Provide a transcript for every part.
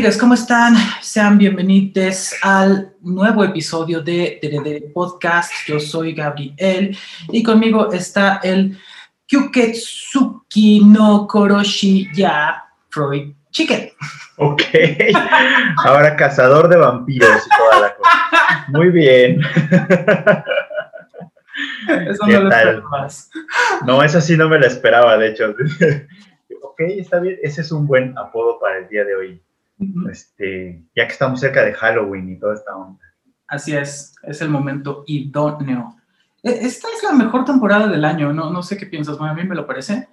amigas? ¿Cómo están? Sean bienvenidos al nuevo episodio de DDD Podcast. Yo soy Gabriel y conmigo está el Kyuketsuki no Koroshi ya Freud Chicken. Ok, ahora cazador de vampiros y toda la cosa. Muy bien. Eso no lo espero más. No, eso sí no me lo esperaba, de hecho. ok, está bien, ese es un buen apodo para el día de hoy. Este, ya que estamos cerca de Halloween y toda esta onda. Así es, es el momento idóneo. E, esta es la mejor temporada del año, no, no sé qué piensas, a mí me lo parece.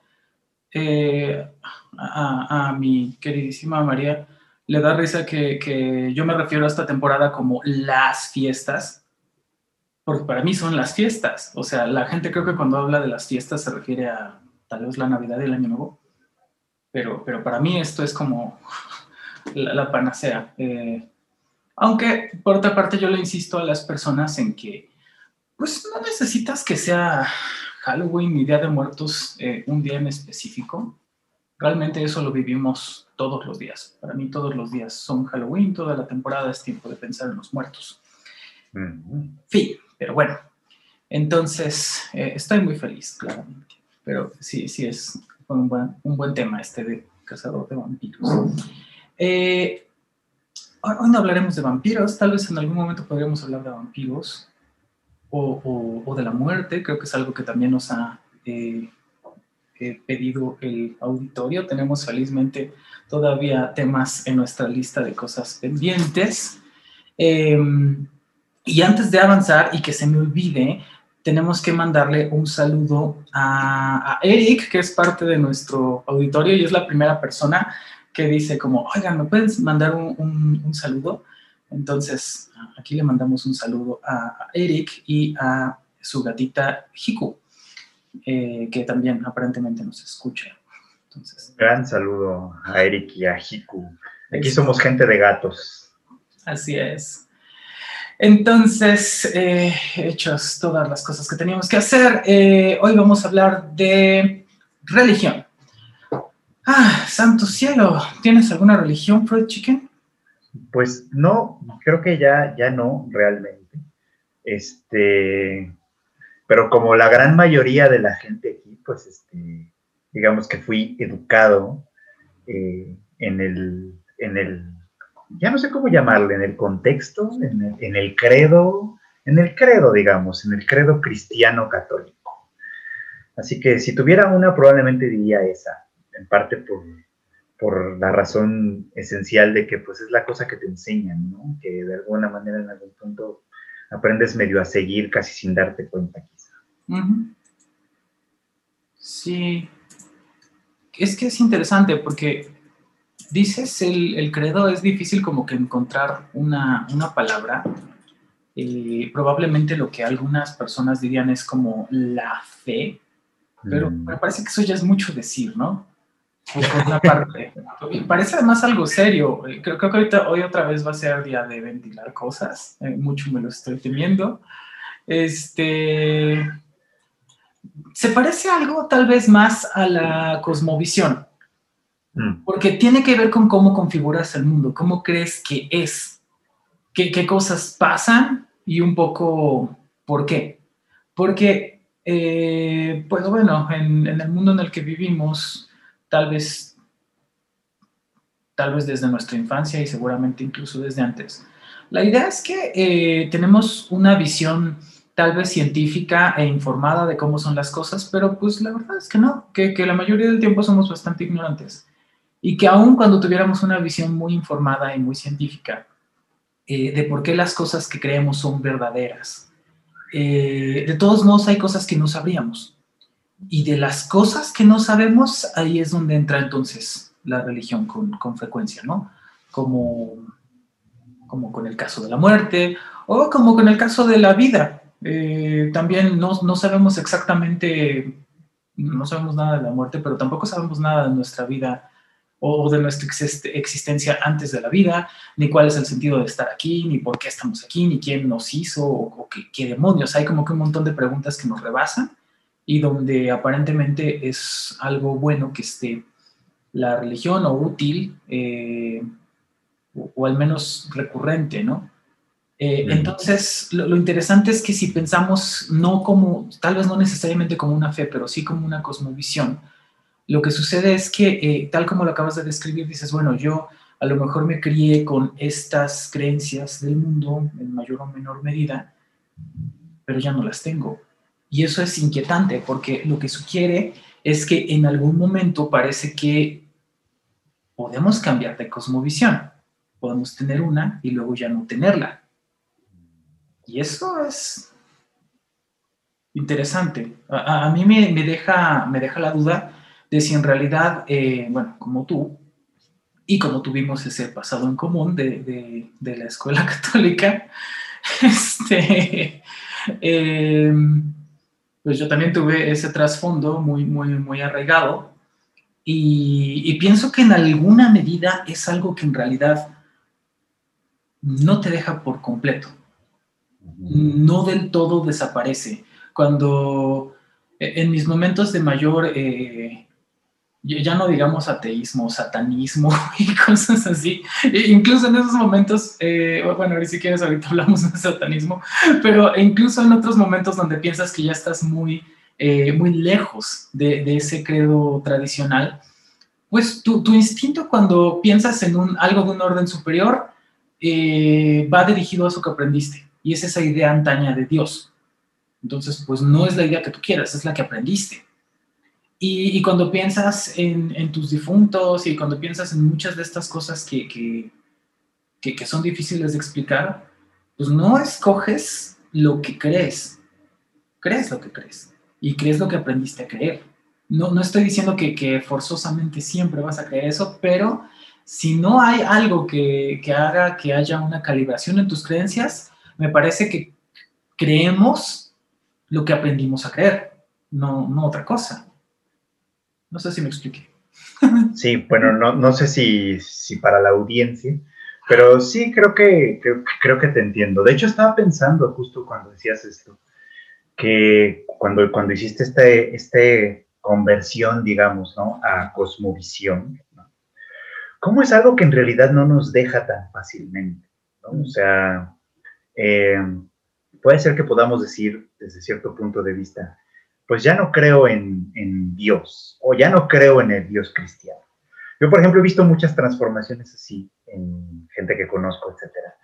Eh, a, mi queridísima María le da risa que, que, yo me refiero a esta temporada como las fiestas, porque para mí son las fiestas. O sea, la gente creo que cuando habla de las fiestas se refiere a tal vez la Navidad y el Año Nuevo, pero, pero para mí esto es como la, panacea. Eh, aunque, por otra parte, yo le insisto a las personas en que, pues, no necesitas que sea Halloween ni Día de Muertos eh, un día en específico. Realmente eso lo vivimos todos los días. Para mí todos los días son Halloween, toda la temporada es tiempo de pensar en los muertos. Fin, pero bueno. Entonces, eh, estoy muy feliz, claramente. Pero sí, sí es un buen, un buen tema este de cazador de vampiros. Eh, hoy no hablaremos de vampiros, tal vez en algún momento podríamos hablar de vampiros o, de la muerte, creo que es algo que también nos ha eh, eh, pedido el auditorio. Tenemos felizmente todavía temas en nuestra lista de cosas pendientes. Em, y antes de avanzar y que se me olvide, tenemos que mandarle un saludo a, a, Eric, que es parte de nuestro auditorio y es la primera persona que dice como, oigan, ¿me puedes mandar un, saludo? Entonces, aquí le mandamos un saludo a, Eric y a su gatita Hiku, eh, que también aparentemente nos escucha. Entonces, Gran saludo a Eric y a Hiku. Aquí somos gente de gatos. Así es. Entonces, eh, hechos todas las cosas que teníamos que hacer, eh, hoy vamos a hablar de religión. Ah, santo cielo, ¿tienes alguna religión, Freud Chicken? Pues no, creo que ya, ya no, realmente. Este, pero como la gran mayoría de la gente aquí, pues este, digamos que fui educado eh, en, el, en el, ya no sé cómo llamarle, en el contexto, en el credo, en el credo, digamos, en el credo cristiano católico. Así que si tuviera una, probablemente diría esa en parte por, por la razón esencial de que pues es la cosa que te enseñan, ¿no? Que de alguna manera en algún punto aprendes medio a seguir casi sin darte cuenta quizá. Sí, es que es interesante porque dices el, credo es difícil como que encontrar una, palabra. Eh, probablemente lo que algunas personas dirían es como la fe, pero mm. me parece que eso ya es mucho decir, ¿no? Una parte. Y parece además algo serio. Eh, creo, que ahorita, hoy otra vez va a ser día de ventilar cosas. Eh, mucho me lo estoy temiendo. Este. Se parece algo tal vez más a la cosmovisión. Mm. Porque tiene que ver con cómo configuras el mundo, cómo crees que es, qué, qué cosas pasan y un poco por qué. Porque, eh, pues bueno, en, en el mundo en el que vivimos, tal vez, tal vez desde nuestra infancia y seguramente incluso desde antes. La idea es que eh, tenemos una visión tal vez científica e informada de cómo son las cosas, pero pues la verdad es que no, que, la mayoría del tiempo somos bastante ignorantes y que aun cuando tuviéramos una visión muy informada y muy científica eh, de por qué las cosas que creemos son verdaderas, eh, de todos modos hay cosas que no sabríamos. Y de las cosas que no sabemos, ahí es donde entra entonces la religión con, con frecuencia, ¿no? Como, como con el caso de la muerte o como con el caso de la vida. Eh, también no, no sabemos exactamente, no sabemos nada de la muerte, pero tampoco sabemos nada de nuestra vida o de nuestra existencia antes de la vida, ni cuál es el sentido de estar aquí, ni por qué estamos aquí, ni quién nos hizo, o, qué, qué, demonios. Hay como que un montón de preguntas que nos rebasan y donde aparentemente es algo bueno que esté la religión o útil, eh, o, al menos recurrente, ¿no? Eh, entonces, lo, interesante es que si pensamos no como, tal vez no necesariamente como una fe, pero sí como una cosmovisión, lo que sucede es que, eh, tal como lo acabas de describir, dices, bueno, yo a lo mejor me crié con estas creencias del mundo en mayor o menor medida, pero ya no las tengo. Y eso es inquietante porque lo que sugiere es que en algún momento parece que podemos cambiar de cosmovisión. Podemos tener una y luego ya no tenerla. Y eso es interesante. A, mí me, deja, me deja la duda de si en realidad, eh, bueno, como tú, y como tuvimos ese pasado en común de, la escuela católica, este, em, pues yo también tuve ese trasfondo muy, muy, muy arraigado. Y, pienso que en alguna medida es algo que en realidad no te deja por completo, no del todo desaparece. Cuando en mis momentos de mayor eh, ya no digamos ateísmo, satanismo y cosas así. E incluso en esos momentos, eh, bueno, si quieres ahorita hablamos de satanismo, pero incluso en otros momentos donde piensas que ya estás muy, eh, muy lejos de, ese credo tradicional, pues tu, instinto cuando piensas en un, algo de un orden superior eh, va dirigido a eso que aprendiste y es esa idea antaña de Dios. Entonces, pues no es la idea que tú quieras, es la que aprendiste. Y, cuando piensas en, tus difuntos y cuando piensas en muchas de estas cosas que, que, son difíciles de explicar, pues no escoges lo que crees, crees lo que crees y crees lo que aprendiste a creer. No, no estoy diciendo que, que forzosamente siempre vas a creer eso, pero si no hay algo que, que haga que haya una calibración en tus creencias, me parece que creemos lo que aprendimos a creer, no, no otra cosa. No sé si me expliqué. Sí, bueno, no, no sé si, si, para la audiencia, pero sí creo que, creo, que te entiendo. De hecho, estaba pensando justo cuando decías esto, que cuando, cuando hiciste este, este conversión, digamos, ¿no? A cosmovisión, ¿no? ¿cómo es algo que en realidad no nos deja tan fácilmente? O sea, eh, puede ser que podamos decir desde cierto punto de vista, pues ya no creo en, Dios o ya no creo en el Dios cristiano. Yo, por ejemplo, he visto muchas transformaciones así en gente que conozco, etcétera,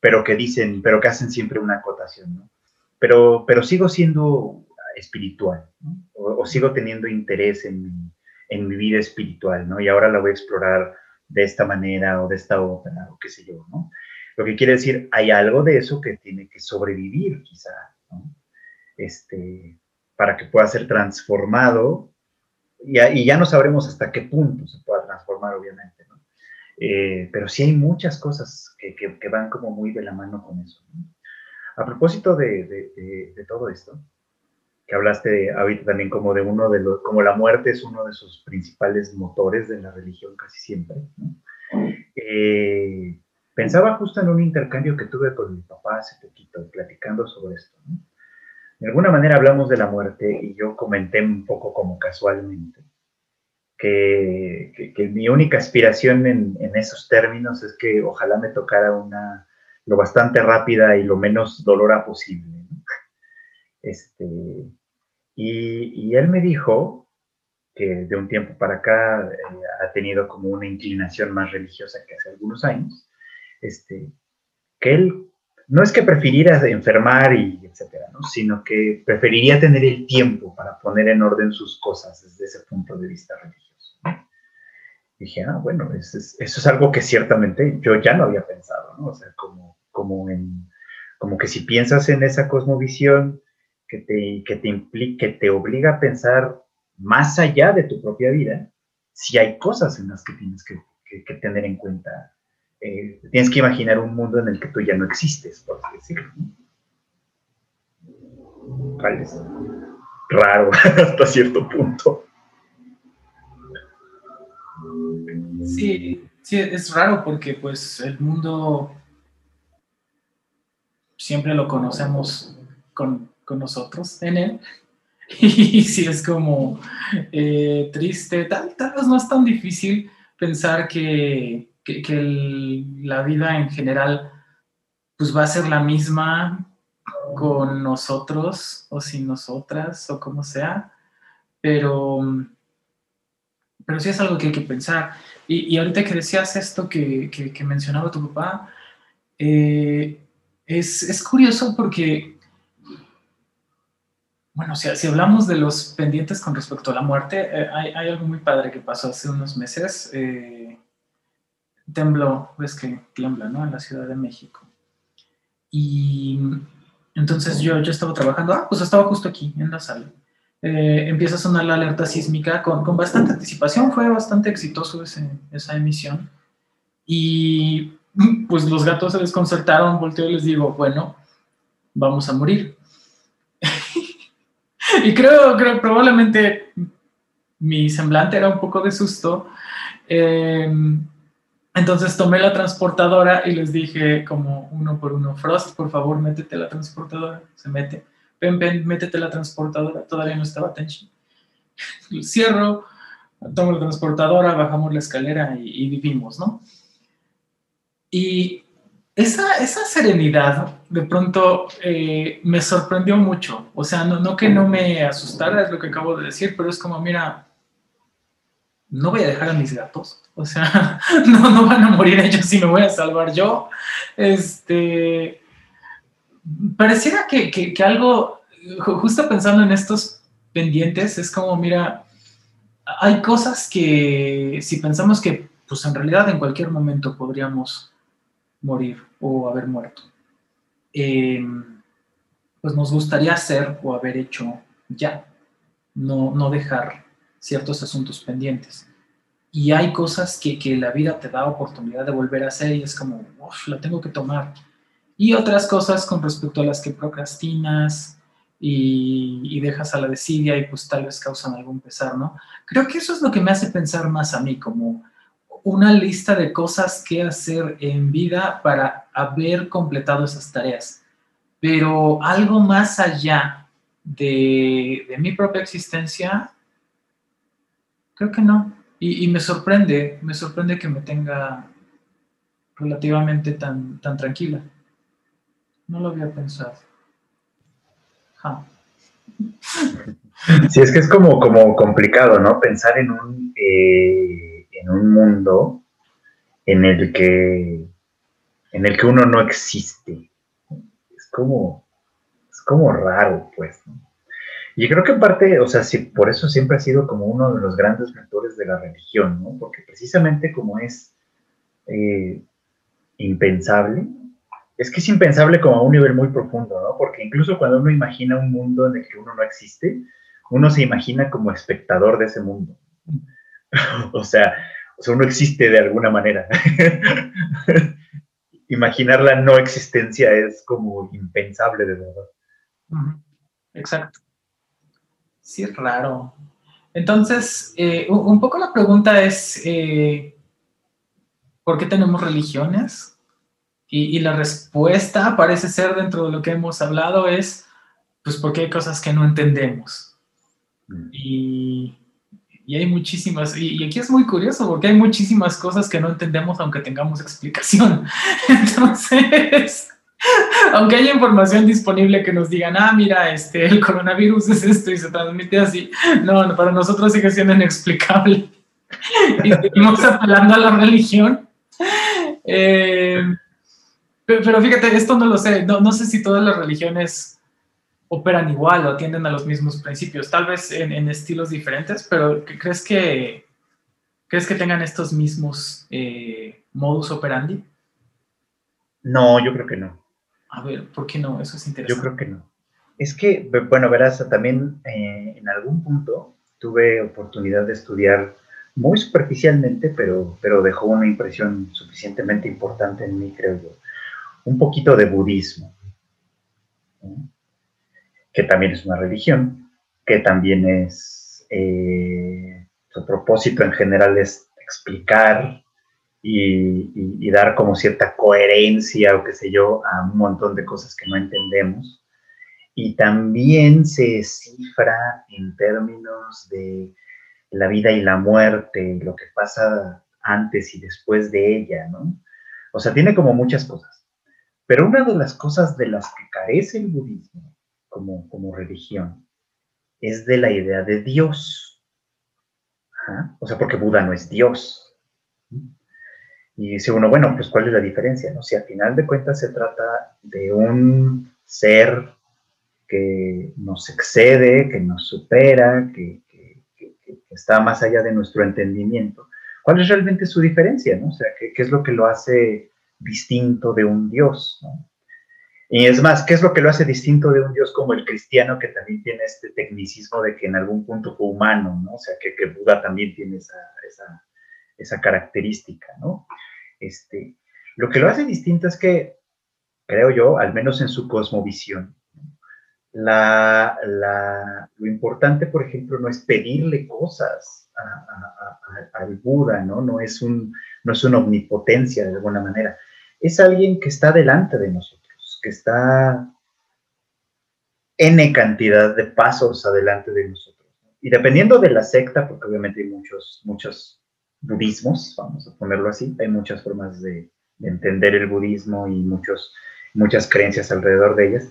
pero que dicen, pero que hacen siempre una acotación, ¿no? Pero, pero sigo siendo espiritual, ¿no? o, sigo teniendo interés en, en mi vida espiritual, ¿no? Y ahora la voy a explorar de esta manera o de esta otra, o qué sé yo, ¿no? Lo que quiere decir, hay algo de eso que tiene que sobrevivir, quizá, ¿no? Este, para que pueda ser transformado y, ya no sabremos hasta qué punto se pueda transformar, obviamente. Eh, pero sí hay muchas cosas que, que, van como muy de la mano con eso. A propósito de, de, todo esto, que hablaste ahorita también como de uno de los, como la muerte es uno de sus principales motores de la religión casi siempre. Eh, pensaba justo en un intercambio que tuve con mi papá hace poquito, platicando sobre esto. De alguna manera hablamos de la muerte y yo comenté un poco como casualmente que, mi única aspiración en, esos términos es que ojalá me tocara una lo bastante rápida y lo menos dolora posible. Este, y, él me dijo que de un tiempo para acá eh, ha tenido como una inclinación más religiosa que hace algunos años, este, que él no es que prefiriera enfermar y etcétera, ¿no? sino que preferiría tener el tiempo para poner en orden sus cosas desde ese punto de vista religioso. dije, ah, bueno, eso es, algo que ciertamente yo ya no había pensado, ¿no? O sea, como, como, que si piensas en esa cosmovisión que te, que te implica, que te obliga a pensar más allá de tu propia vida, si hay cosas en las que tienes que tener en cuenta eh, tienes que imaginar un mundo en el que tú ya no existes, por así decirlo. ¿Cuál es? Raro hasta cierto punto. Sí, sí, es raro porque pues el mundo siempre lo conocemos con, nosotros en él. Y sí es como eh, triste, tal, tal vez no es tan difícil pensar que que, la vida en general pues va a ser la misma con nosotros o sin nosotras o como sea, pero, pero sí es algo que hay que pensar. Y, ahorita que decías esto que, mencionaba tu papá, eh, es, curioso porque, bueno, si, si, hablamos de los pendientes con respecto a la muerte, eh, hay, algo muy padre que pasó hace unos meses. Eh, tembló, ves que tiembla, ¿no? En la Ciudad de México. Y entonces yo, yo estaba trabajando, ah, pues estaba justo aquí, en la sala. Eh, empieza a sonar la alerta sísmica con, con bastante anticipación, fue bastante exitoso esa emisión. Y pues los gatos se desconcertaron, volteo y les digo, bueno, vamos a morir. y creo, creo, probablemente mi semblante era un poco de susto. Eh, entonces tomé la transportadora y les dije como uno por uno, Frost, por favor, métete la transportadora. Se mete. Ven, ven, métete la transportadora. Todavía no estaba Tenchi. Cierro, tomo la transportadora, bajamos la escalera y, vivimos, ¿no? Y esa, esa serenidad de pronto eh, me sorprendió mucho. O sea, no, no que no me asustara, es lo que acabo de decir, pero es como, mira, no voy a dejar a mis gatos, o sea, no, no van a morir ellos si me voy a salvar yo. Este, pareciera que, que, algo, justo pensando en estos pendientes, es como, mira, hay cosas que si pensamos que, pues en realidad en cualquier momento podríamos morir o haber muerto, em, pues nos gustaría hacer o haber hecho ya, no, no dejar ciertos asuntos pendientes. Y hay cosas que, que la vida te da oportunidad de volver a hacer y es como, uff, la tengo que tomar. Y otras cosas con respecto a las que procrastinas y, y, dejas a la desidia y pues tal vez causan algún pesar, ¿no? Creo que eso es lo que me hace pensar más a mí, como una lista de cosas que hacer en vida para haber completado esas tareas. Pero algo más allá de, de mi propia existencia, Creo que no. Y, me sorprende, me sorprende que me tenga relativamente tan, tan tranquila. No lo había pensado. Sí, es que es como, como complicado, ¿no? Pensar en un, eh, en un mundo en el que en el que uno no existe. Es como, es como raro, pues. ¿no? Y creo que en parte, o sea, sí, por eso siempre ha sido como uno de los grandes mentores de la religión, ¿no? Porque precisamente como es eh, impensable, es que es impensable como a un nivel muy profundo, ¿no? Porque incluso cuando uno imagina un mundo en el que uno no existe, uno se imagina como espectador de ese mundo. o, sea, o sea, uno existe de alguna manera. Imaginar la no existencia es como impensable de verdad. Exacto. Sí, es raro. Entonces, eh, un poco la pregunta es, eh, ¿por qué tenemos religiones? Y, la respuesta parece ser dentro de lo que hemos hablado es, pues porque hay cosas que no entendemos. Mm. Y, hay muchísimas, y, aquí es muy curioso porque hay muchísimas cosas que no entendemos aunque tengamos explicación. Entonces, aunque haya información disponible que nos digan, ah, mira, este, el coronavirus es esto y se transmite así, no, para nosotros sigue siendo inexplicable. y seguimos apelando a la religión. Eh, pero fíjate, esto no lo sé, no, sé si todas las religiones operan igual o atienden a los mismos principios, tal vez en, estilos diferentes, pero ¿crees que, ¿crees que tengan estos mismos eh, modus operandi? No, yo creo que no. A ver, ¿por qué no? Eso es interesante. Yo creo que no. Es que, bueno, verás, también eh, en algún punto tuve oportunidad de estudiar muy superficialmente, pero, pero dejó una impresión suficientemente importante en mí, creo yo. Un poquito de budismo, que también es una religión, que también es, eh, su propósito en general es explicar y, dar como cierta coherencia o qué sé yo a un montón de cosas que no entendemos. Y también se cifra en términos de la vida y la muerte, lo que pasa antes y después de ella, ¿no? O sea, tiene como muchas cosas. Pero una de las cosas de las que carece el budismo como, como religión es de la idea de Dios. O sea, porque Buda no es Dios. Y dice uno, bueno, pues ¿cuál es la diferencia? No? Si al final de cuentas se trata de un ser que nos excede, que nos supera, que, está más allá de nuestro entendimiento, ¿cuál es realmente su diferencia? ¿no? O sea, ¿qué, es lo que lo hace distinto de un Dios? Y es más, ¿qué es lo que lo hace distinto de un Dios como el cristiano que también tiene este tecnicismo de que en algún punto fue humano, ¿no? O sea, que, que Buda también tiene esa, esa, característica, ¿no? Este, lo que lo hace distinto es que, creo yo, al menos en su cosmovisión, lo importante, por ejemplo, no es pedirle cosas al Buda, ¿no? No es, un, no es una omnipotencia de alguna manera. Es alguien que está delante de nosotros, que está N cantidad de pasos adelante de nosotros. Y dependiendo de la secta, porque obviamente hay muchos, muchos budismos, vamos a ponerlo así, hay muchas formas de, de entender el budismo y muchos, muchas creencias alrededor de ellas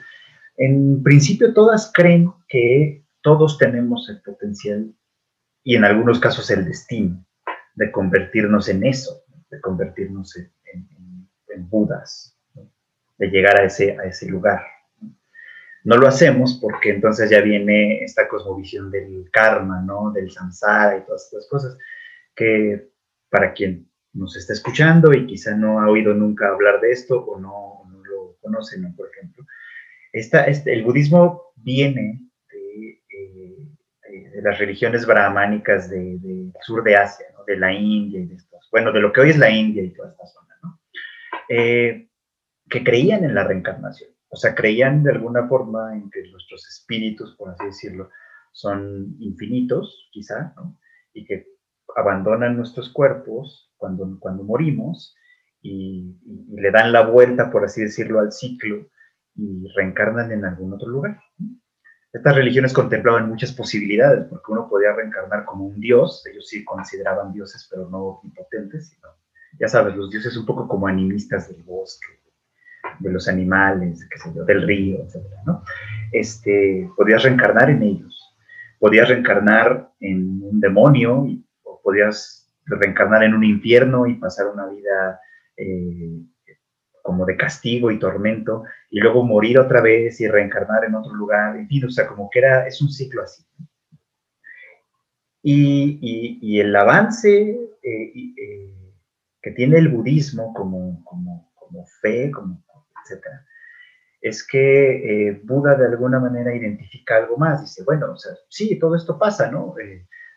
en principio todas creen que todos tenemos el potencial y en algunos casos el destino de convertirnos en eso, de convertirnos en, Budas, de llegar a ese, a ese lugar. No lo hacemos porque entonces ya viene esta cosmovisión del karma, ¿no? del samsara y todas estas cosas, que para quien nos está escuchando y quizá no ha oído nunca hablar de esto o no, no lo conoce, ¿no? por ejemplo, este, el budismo viene eh, de, las religiones brahmánicas del sur de Asia, de la India y de bueno, de lo que hoy es la India y toda esta zona, ¿no? Eh, que creían en la reencarnación, o sea, creían de alguna forma en que nuestros espíritus, por así decirlo, son infinitos, quizá, ¿no? y que abandonan nuestros cuerpos cuando, cuando morimos y, y, le dan la vuelta, por así decirlo, al ciclo y reencarnan en algún otro lugar. Estas religiones contemplaban muchas posibilidades, porque uno podía reencarnar como un dios, ellos sí consideraban dioses, pero no impotentes, sino, ya sabes, los dioses un poco como animistas del bosque, de los animales, qué sé del río, etc. Este, podías reencarnar en ellos, podías reencarnar en un demonio, o podías reencarnar en un infierno y pasar una vida eh, como de castigo y tormento, y luego morir otra vez y reencarnar en otro lugar, en fin, o sea, como que era, es un ciclo así. Y, y, el avance eh, eh, que tiene el budismo como, como, como fe, como, etcétera, es que eh, Buda de alguna manera identifica algo más, dice, bueno, o sea, sí, todo esto pasa, ¿no?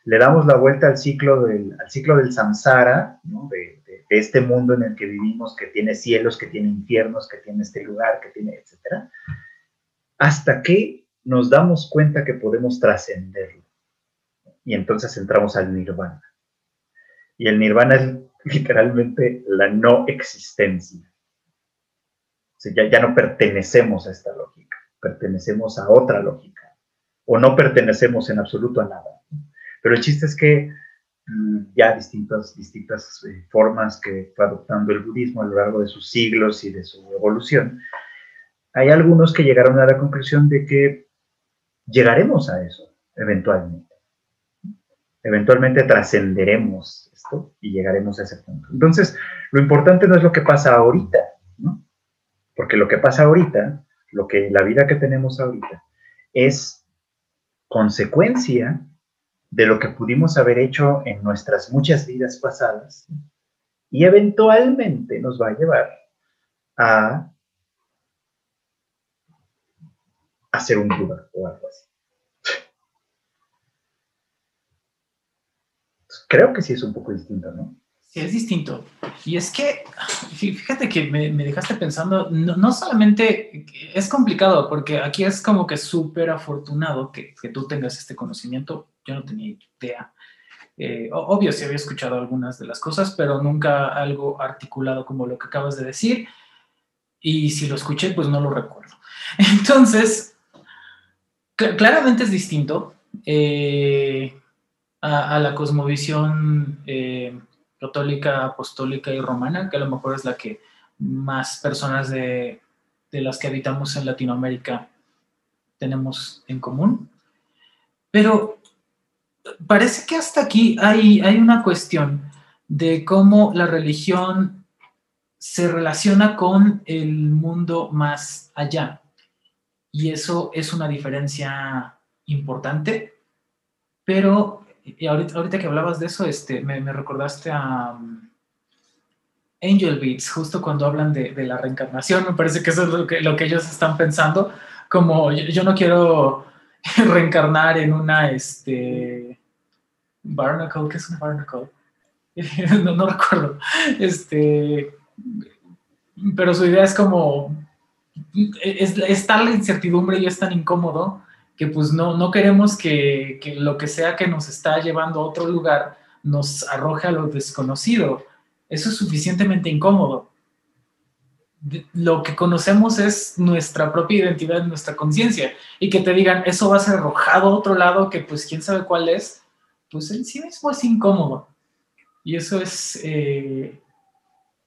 Le damos la vuelta al ciclo del, al ciclo del samsara, de, este mundo en el que vivimos, que tiene cielos, que tiene infiernos, que tiene este lugar, que tiene, etcétera, hasta que nos damos cuenta que podemos trascenderlo. Y entonces entramos al nirvana. Y el nirvana es literalmente la no existencia. Ya, ya no pertenecemos a esta lógica, pertenecemos a otra lógica. O no pertenecemos en absoluto a nada. Pero el chiste es que Mm, ya distintas, distintas eh, formas que fue adoptando el budismo a lo largo de sus siglos y de su evolución, hay algunos que llegaron a la conclusión de que llegaremos a eso eventualmente. Eventualmente trascenderemos esto y llegaremos a ese punto. Entonces, lo importante no es lo que pasa ahorita, ¿no? Porque lo que pasa ahorita, lo que la vida que tenemos ahorita, es consecuencia de lo que pudimos haber hecho en nuestras muchas vidas pasadas y eventualmente nos va a llevar a hacer un Buda o algo así. Creo que sí es un poco distinto, ¿no? Es distinto. Y es que, fíjate que me, dejaste pensando, no, solamente es complicado, porque aquí es como que súper afortunado que, que, tú tengas este conocimiento, yo no tenía idea. Eh, obvio, sí había escuchado algunas de las cosas, pero nunca algo articulado como lo que acabas de decir. Y si lo escuché, pues no lo recuerdo. Entonces, claramente es distinto eh, a, la cosmovisión eh, católica, apostólica y romana, que a lo mejor es la que más personas de, de las que habitamos en Latinoamérica tenemos en común. Pero parece que hasta aquí hay, hay una cuestión de cómo la religión se relaciona con el mundo más allá. Y eso es una diferencia importante, pero ahorita, que hablabas de eso, este, me, recordaste a um, Angel Beats, justo cuando hablan de, la reencarnación, me parece que eso es lo que, lo que ellos están pensando, como yo, no quiero reencarnar en una, este, barnacle, ¿qué es un barnacle? no, recuerdo. Este, pero su idea es como, es, está la incertidumbre y es tan incómodo que pues no, no queremos que, lo que sea que nos está llevando a otro lugar nos arroje a lo desconocido. Eso es suficientemente incómodo. Lo que conocemos es nuestra propia identidad, nuestra conciencia. Y que te digan, eso va a ser arrojado a otro lado que pues quién sabe cuál es, pues en sí mismo es incómodo. Y eso es eh,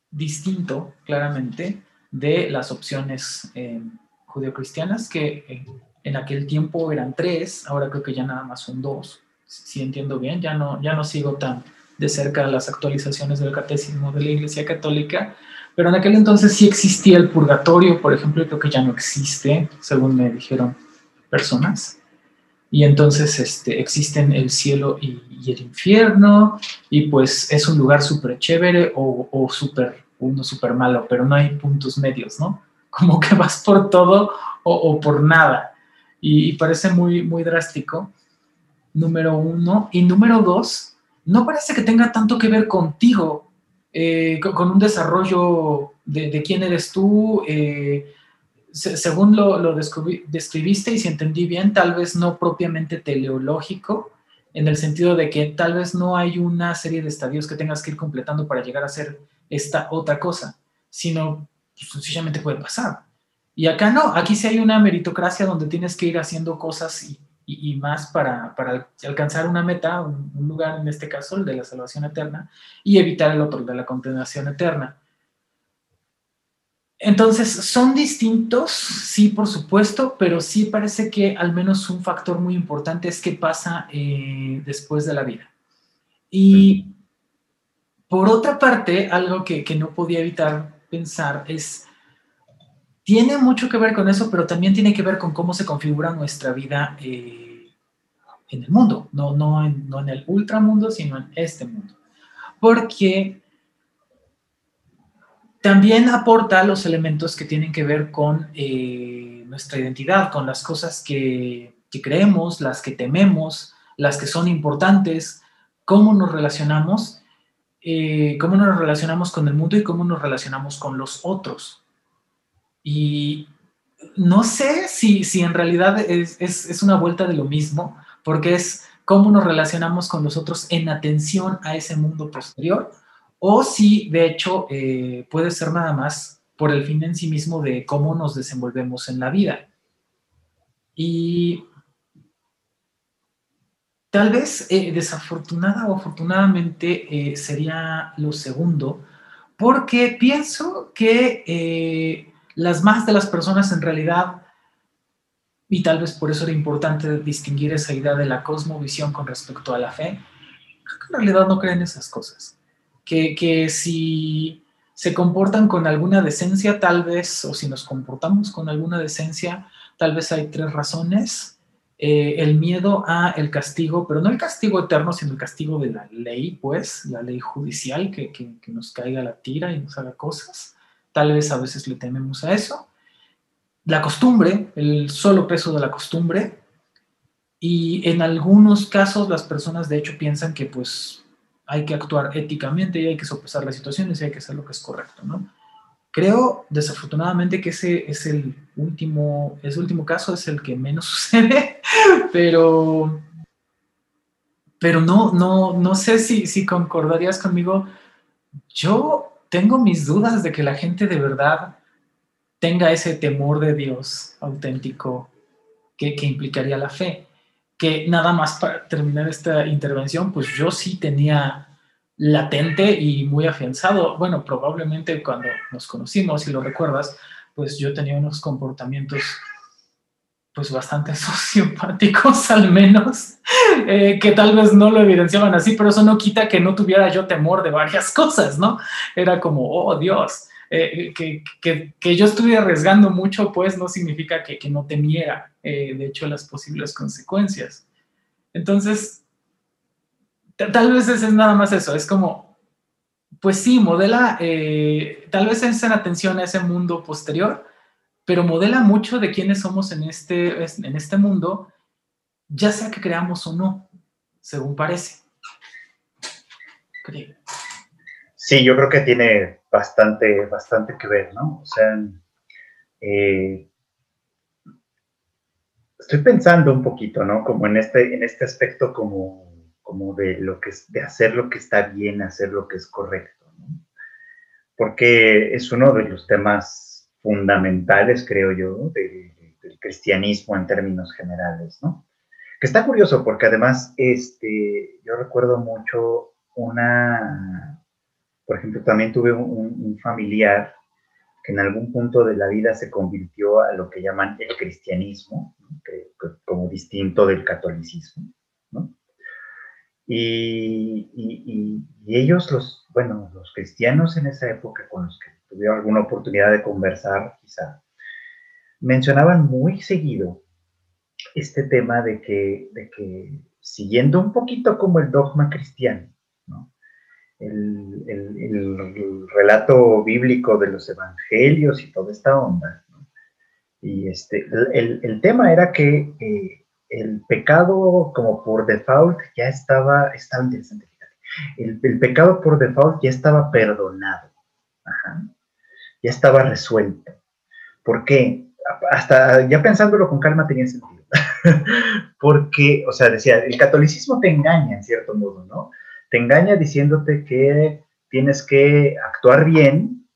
distinto, claramente, de las opciones eh, judeocristianas, que en aquel tiempo eran tres, ahora creo que ya nada más son dos. Si entiendo bien, ya no, ya no sigo tan de cerca las actualizaciones del catecismo de la Iglesia Católica, pero en aquel entonces sí existía el purgatorio, por ejemplo, creo que ya no existe, según me dijeron personas y entonces este, existen el cielo y, el infierno, y pues es un lugar súper chévere o, o uno súper malo, pero no hay puntos medios, ¿no? Como que vas por todo o, por nada, y, parece muy, muy drástico, número uno, y número dos, no parece que tenga tanto que ver contigo, eh, con, un desarrollo de, quién eres tú, eh, según lo, describiste y si entendí bien, tal vez no propiamente teleológico, en el sentido de que tal vez no hay una serie de estadios que tengas que ir completando para llegar a ser esta otra cosa, sino pues, sencillamente puede pasar. Y acá no, aquí sí hay una meritocracia donde tienes que ir haciendo cosas y, más para, alcanzar una meta, un, un, lugar en este caso, el de la salvación eterna, y evitar el otro, el de la condenación eterna. Entonces, son distintos, sí, por supuesto, pero sí parece que al menos un factor muy importante es qué pasa eh, después de la vida. Y por otra parte, algo que, no podía evitar pensar es, tiene mucho que ver con eso, pero también tiene que ver con cómo se configura nuestra vida eh, en el mundo, no, en el ultramundo, sino en este mundo. Porque también aporta los elementos que tienen que ver con eh, nuestra identidad, con las cosas que, creemos, las que tememos, las que son importantes, cómo nos relacionamos, eh, cómo nos relacionamos con el mundo y cómo nos relacionamos con los otros. Y no sé si, si en realidad es, es, una vuelta de lo mismo, porque es cómo nos relacionamos con los otros en atención a ese mundo posterior o si de hecho eh, puede ser nada más por el fin en sí mismo de cómo nos desenvolvemos en la vida. Y tal vez eh, desafortunada o afortunadamente eh, sería lo segundo, porque pienso que las más de las personas en realidad, y tal vez por eso era importante distinguir esa idea de la cosmovisión con respecto a la fe, creo que en realidad no creen esas cosas que, si se comportan con alguna decencia, tal vez, o si nos comportamos con alguna decencia, tal vez hay tres razones. Eh, el miedo a el castigo, pero no el castigo eterno, sino el castigo de la ley, pues, la ley judicial que, que, que nos caiga la tira y nos haga cosas. Tal vez a veces le tememos a eso. La costumbre, el solo peso de la costumbre. Y en algunos casos las personas de hecho piensan que pues hay que actuar éticamente y hay que sopesar las situaciones y hay que hacer lo que es correcto, ¿no? Creo, desafortunadamente, que ese es el último, ese último caso es el que menos sucede, pero, pero no, no, no sé si, si concordarías conmigo. Yo tengo mis dudas de que la gente de verdad tenga ese temor de Dios auténtico que, implicaría la fe que nada más para terminar esta intervención, pues yo sí tenía latente y muy afianzado. Bueno, probablemente cuando nos conocimos, si lo recuerdas, pues yo tenía unos comportamientos pues bastante sociopáticos al menos, eh, que tal vez no lo evidenciaban así, pero eso no quita que no tuviera yo temor de varias cosas, ¿no? Era como, oh Dios, eh, que, que, que, yo estuviera arriesgando mucho, pues no significa que, que no temiera, eh, de hecho, las posibles consecuencias. Entonces, tal vez es nada más eso, es como, pues sí, modela, tal vez es en atención a ese mundo posterior, pero modela mucho de quiénes somos en este, en este mundo, ya sea que creamos o no, según parece. Sí, yo creo que tiene bastante, bastante que ver, ¿no? O sea, eh, estoy pensando un poquito, ¿no? Como en este, en este aspecto como, como de lo que de hacer lo que está bien, hacer lo que es correcto, ¿no? Porque es uno de los temas fundamentales, creo yo, del cristianismo en términos generales, ¿no? Que está curioso porque además, este, yo recuerdo mucho una, por ejemplo, también tuve un, familiar que en algún punto de la vida se convirtió a lo que llaman el cristianismo, como distinto del catolicismo, ¿no? Y, y, ellos, los, bueno, los cristianos en esa época con los que tuve alguna oportunidad de conversar, quizá, mencionaban muy seguido este tema de que, de que siguiendo un poquito como el dogma cristiano, el, el, relato bíblico de los evangelios y toda esta onda, y este, el, tema era que eh, el pecado como por default ya estaba, estaba interesante, el, el pecado por default ya estaba perdonado. Ajá ya estaba resuelto. ¿Por qué? Hasta ya pensándolo con calma tenía sentido. Porque, o sea, decía, el catolicismo te engaña en cierto modo, ¿no? Te engaña diciéndote que tienes que actuar bien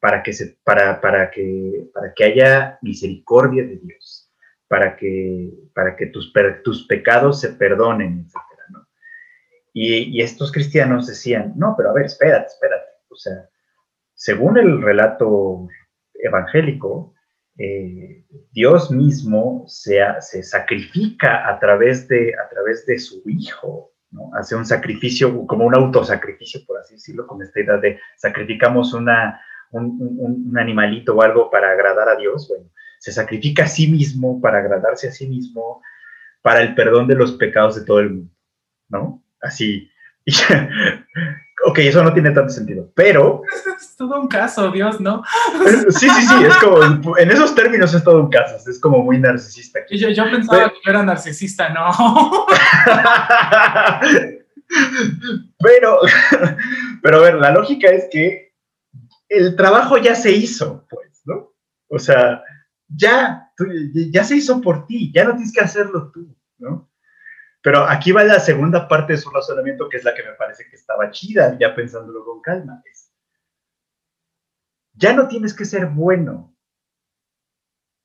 para que, se, para, para que, para que haya misericordia de Dios, para que, para que tus, tus pecados se perdonen, etc. ¿no? Y, y estos cristianos decían, no, pero a ver, espérate, espérate. O sea, según el relato evangélico, eh, Dios mismo se, sacrifica a través, de, a través de su Hijo, ¿no? hace un sacrificio, como un autosacrificio, por así decirlo, con esta idea de sacrificamos un, un, animalito o algo para agradar a Dios, bueno, se sacrifica a sí mismo para agradarse a sí mismo, para el perdón de los pecados de todo el mundo, ¿no? Así, ok, eso no tiene tanto sentido, pero... Es todo un caso, Dios, ¿no? sí, sí, sí, es como, en esos términos es todo un caso, es como muy narcisista. Yo, yo pensaba que era narcisista, no. pero, pero a ver, la lógica es que el trabajo ya se hizo, pues, ¿no? O sea, ya, ya se hizo por ti, ya no tienes que hacerlo tú, ¿no? Pero aquí va la segunda parte de su razonamiento, que es la que me parece que estaba chida, ya pensándolo con calma. Es, ya no tienes que ser bueno.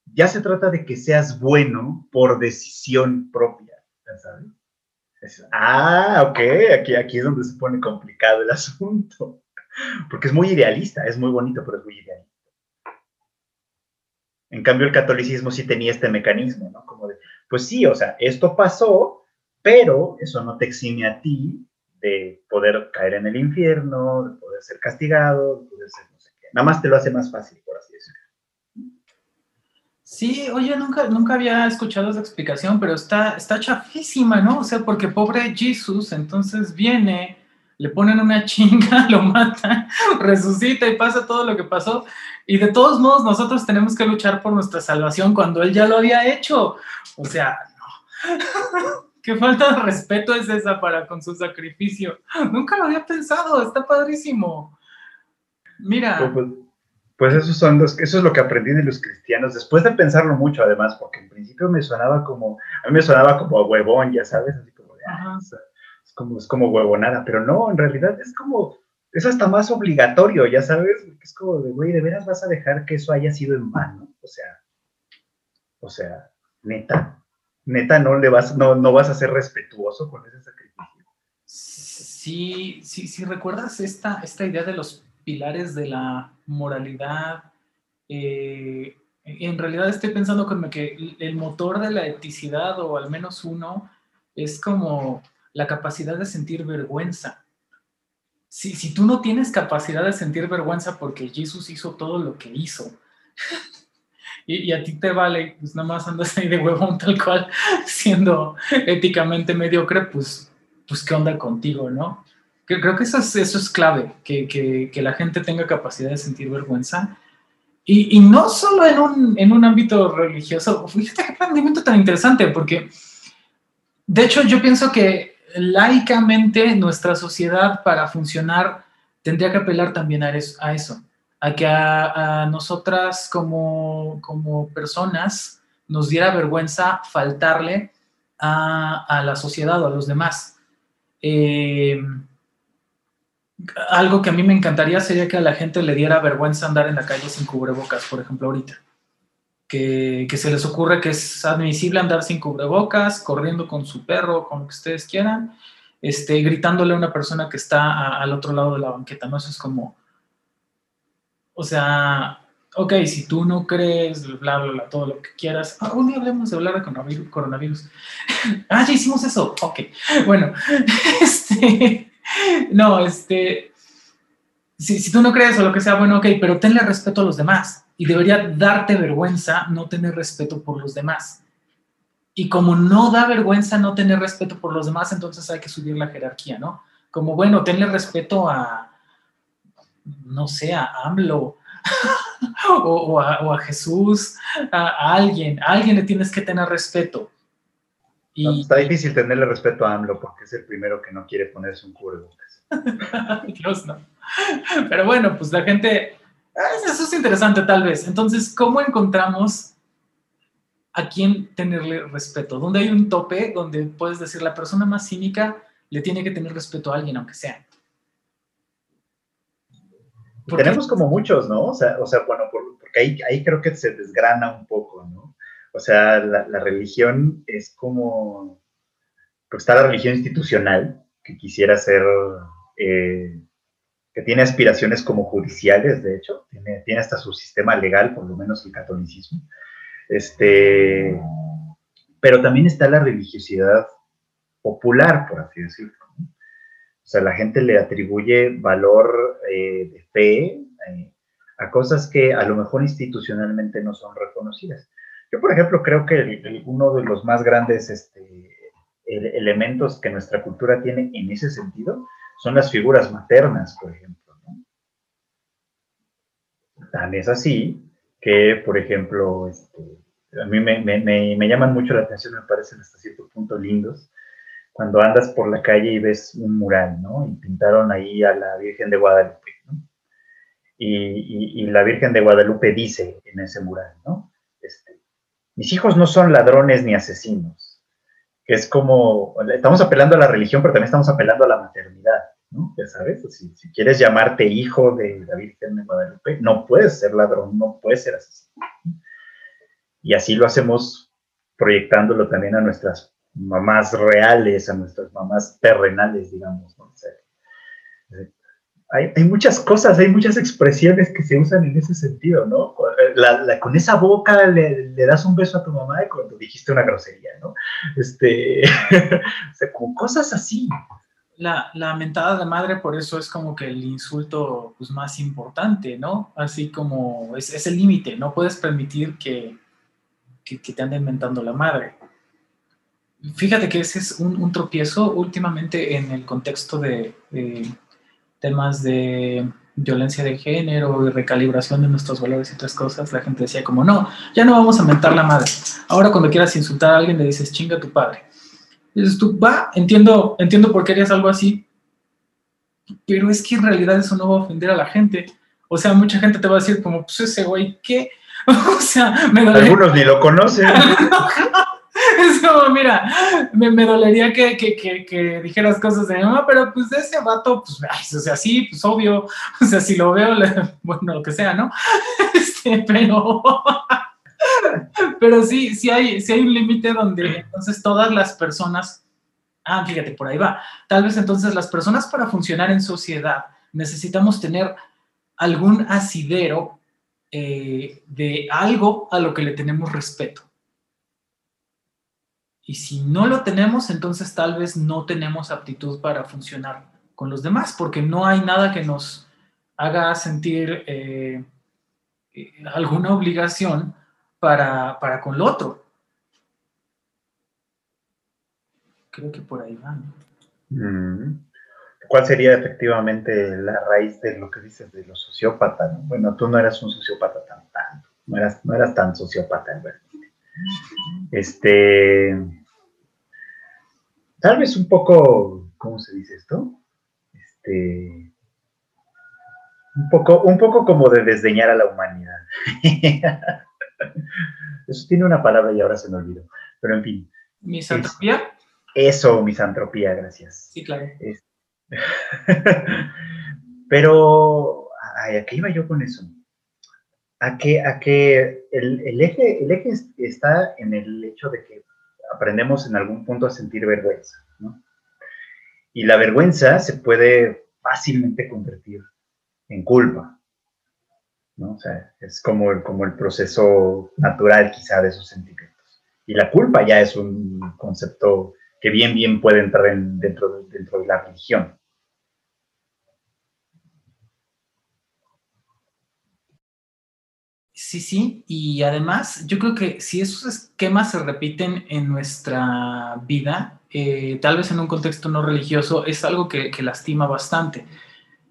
Ya se trata de que seas bueno por decisión propia, ¿sabes? ah, ok, aquí, aquí es donde se pone complicado el asunto. Porque es muy idealista, es muy bonito, pero es muy idealista. En cambio, el catolicismo sí tenía este mecanismo, ¿no? Como de, pues sí, o sea, esto pasó, pero eso no te exime a ti de poder caer en el infierno, de poder ser castigado, de poder ser no sé qué. Nada más te lo hace más fácil, por así decirlo. Sí, oye, nunca, nunca había escuchado esa explicación, pero está, está chafísima, ¿no? O sea, porque pobre Jesús, entonces viene, le ponen una chinga, lo mata, resucita y pasa todo lo que pasó. Y de todos modos, nosotros tenemos que luchar por nuestra salvación cuando Él ya lo había hecho. O sea, no. ¿Qué falta de respeto es esa para con su sacrificio? Nunca lo había pensado, está padrísimo. Mira. Pues, pues esos son los, eso es lo que aprendí de los cristianos, después de pensarlo mucho además, porque en principio me sonaba como, a mí me sonaba como a huevón, ya sabes, así como ah, es, como, es como huevonada, pero no, en realidad es como, es hasta más obligatorio, ya sabes, es como de, güey, ¿de veras vas a dejar que eso haya sido en vano? O sea, o sea, neta, neta no le vas, no, no vas a ser respetuoso con ese sacrificio. si, si, recuerdas esta, esta idea de los pilares de la moralidad, eh, en realidad estoy pensando como que el motor de la eticidad, o al menos uno, es como la capacidad de sentir vergüenza. Si, si tú no tienes capacidad de sentir vergüenza porque Jesús hizo todo lo que hizo, y, a ti te vale, pues nada más andas ahí de huevón tal cual, siendo éticamente mediocre, pues, pues qué onda contigo, ¿no? Creo que eso es, eso es clave, que, que, que la gente tenga capacidad de sentir vergüenza y, no solo en un, en un, ámbito religioso. Fíjate qué planteamiento tan interesante, porque de hecho yo pienso que laicamente nuestra sociedad para funcionar tendría que apelar también a eso, a, que a, nosotras como, como, personas nos diera vergüenza faltarle a, a la sociedad o a los demás. Eh, algo que a mí me encantaría sería que a la gente le diera vergüenza andar en la calle sin cubrebocas, por ejemplo, ahorita. Que, se les ocurre que es admisible andar sin cubrebocas, corriendo con su perro, con lo que ustedes quieran, este, gritándole a una persona que está al otro lado de la banqueta, ¿no? Eso es como, o sea, ok, si tú no crees, bla, bla, bla, todo lo que quieras. Ah, un día hablemos de hablar de coronavirus. coronavirus. ah, ya hicimos eso. Ok, bueno, este, no, este, si, tú no crees o lo que sea, bueno, ok, pero tenle respeto a los demás. Y debería darte vergüenza no tener respeto por los demás. Y como no da vergüenza no tener respeto por los demás, entonces hay que subir la jerarquía, ¿no? Como, bueno, tenle respeto a, no sé, a AMLO o, a, Jesús, a, alguien. A alguien le tienes que tener respeto está difícil tenerle respeto a AMLO porque es el primero que no quiere ponerse un cubrebocas. Dios no. Pero bueno, pues la gente, eso es interesante tal vez. Entonces, ¿cómo encontramos a quién tenerle respeto? ¿Dónde hay un tope donde puedes decir la persona más cínica le tiene que tener respeto a alguien, aunque sea? Tenemos como muchos, ¿no? O sea, bueno, porque ahí, ahí creo que se desgrana un poco, ¿no? O sea, la, religión es como, pues está la religión institucional, que quisiera ser, eh, que tiene aspiraciones como judiciales, de hecho, tiene, tiene hasta su sistema legal, por lo menos el catolicismo. Este, pero también está la religiosidad popular, por así decirlo. O sea, la gente le atribuye valor eh, de fe eh, a cosas que a lo mejor institucionalmente no son reconocidas. Yo, por ejemplo, creo que uno de los más grandes este, elementos que nuestra cultura tiene en ese sentido son las figuras maternas, por ejemplo. Tan es así que, por ejemplo, este, a mí me, llaman mucho la atención, me parecen hasta cierto punto lindos, cuando andas por la calle y ves un mural, ¿no? Y pintaron ahí a la Virgen de Guadalupe, ¿no? Y, la Virgen de Guadalupe dice en ese mural, ¿no? mis hijos no son ladrones ni asesinos, que es como, estamos apelando a la religión, pero también estamos apelando a la maternidad, ¿no? Ya sabes, si quieres llamarte hijo de la Virgen de Guadalupe, no puedes ser ladrón, no puedes ser asesino. Y así lo hacemos proyectándolo también a nuestras mamás reales, a nuestras mamás terrenales, digamos, ¿no? hay, muchas cosas, hay muchas expresiones que se usan en ese sentido, ¿no? con esa boca le, das un beso a tu mamá cuando dijiste una grosería, ¿no? Este, o sea, como cosas así. La, la, mentada de madre por eso es como que el insulto pues, más importante, ¿no? Así como es, el límite, no puedes permitir que, que, te anden mentando la madre. Fíjate que ese es un, tropiezo últimamente en el contexto de temas de violencia de género y recalibración de nuestros valores y otras cosas, la gente decía como, no, ya no vamos a mentar la madre. Ahora cuando quieras insultar a alguien le dices, chinga a tu padre. Y dices tú, va, entiendo, entiendo por qué harías algo así, pero es que en realidad eso no va a ofender a la gente. O sea, mucha gente te va a decir como, pues ese güey, ¿qué? o sea, me Algunos ni lo conocen. es como, mira, me, dolería que, dijeras cosas de mi mamá, pero pues ese vato, pues, o sea, sí, pues obvio, o sea, si lo veo, bueno, lo que sea, ¿no? Este, pero, pero sí, sí hay, sí hay un límite donde entonces todas las personas Ah, fíjate, por ahí va. Tal vez entonces las personas para funcionar en sociedad necesitamos tener algún asidero eh, de algo a lo que le tenemos respeto. Y si no lo tenemos, entonces tal vez no tenemos aptitud para funcionar con los demás, porque no hay nada que nos haga sentir eh, eh, alguna obligación para, para con lo otro. Creo que por ahí va. Mm. ¿Cuál sería efectivamente la raíz de lo que dices de los sociópatas? Bueno, tú no eras un sociópata tan tanto, no eras, no eras tan sociópata en verdad. Este, tal vez un poco, ¿cómo se dice esto? Este, un poco, un poco como de desdeñar a la humanidad. Eso tiene una palabra y ahora se me olvidó. Pero en fin. ¿Misantropía? Eso, misantropía, gracias. Sí, claro. Pero, ¿a qué iba yo con eso? A que, a que el, eje, el eje está en el hecho de que aprendemos en algún punto a sentir vergüenza, ¿no? Y la vergüenza se puede fácilmente convertir en culpa, ¿no? O sea, es como el, como el proceso natural quizá de esos sentimientos. Y la culpa ya es un concepto que bien, bien puede entrar dentro, dentro de la religión. Sí, sí, y además yo creo que si esos esquemas se repiten en nuestra vida, eh, tal vez en un contexto no religioso, es algo que, lastima bastante.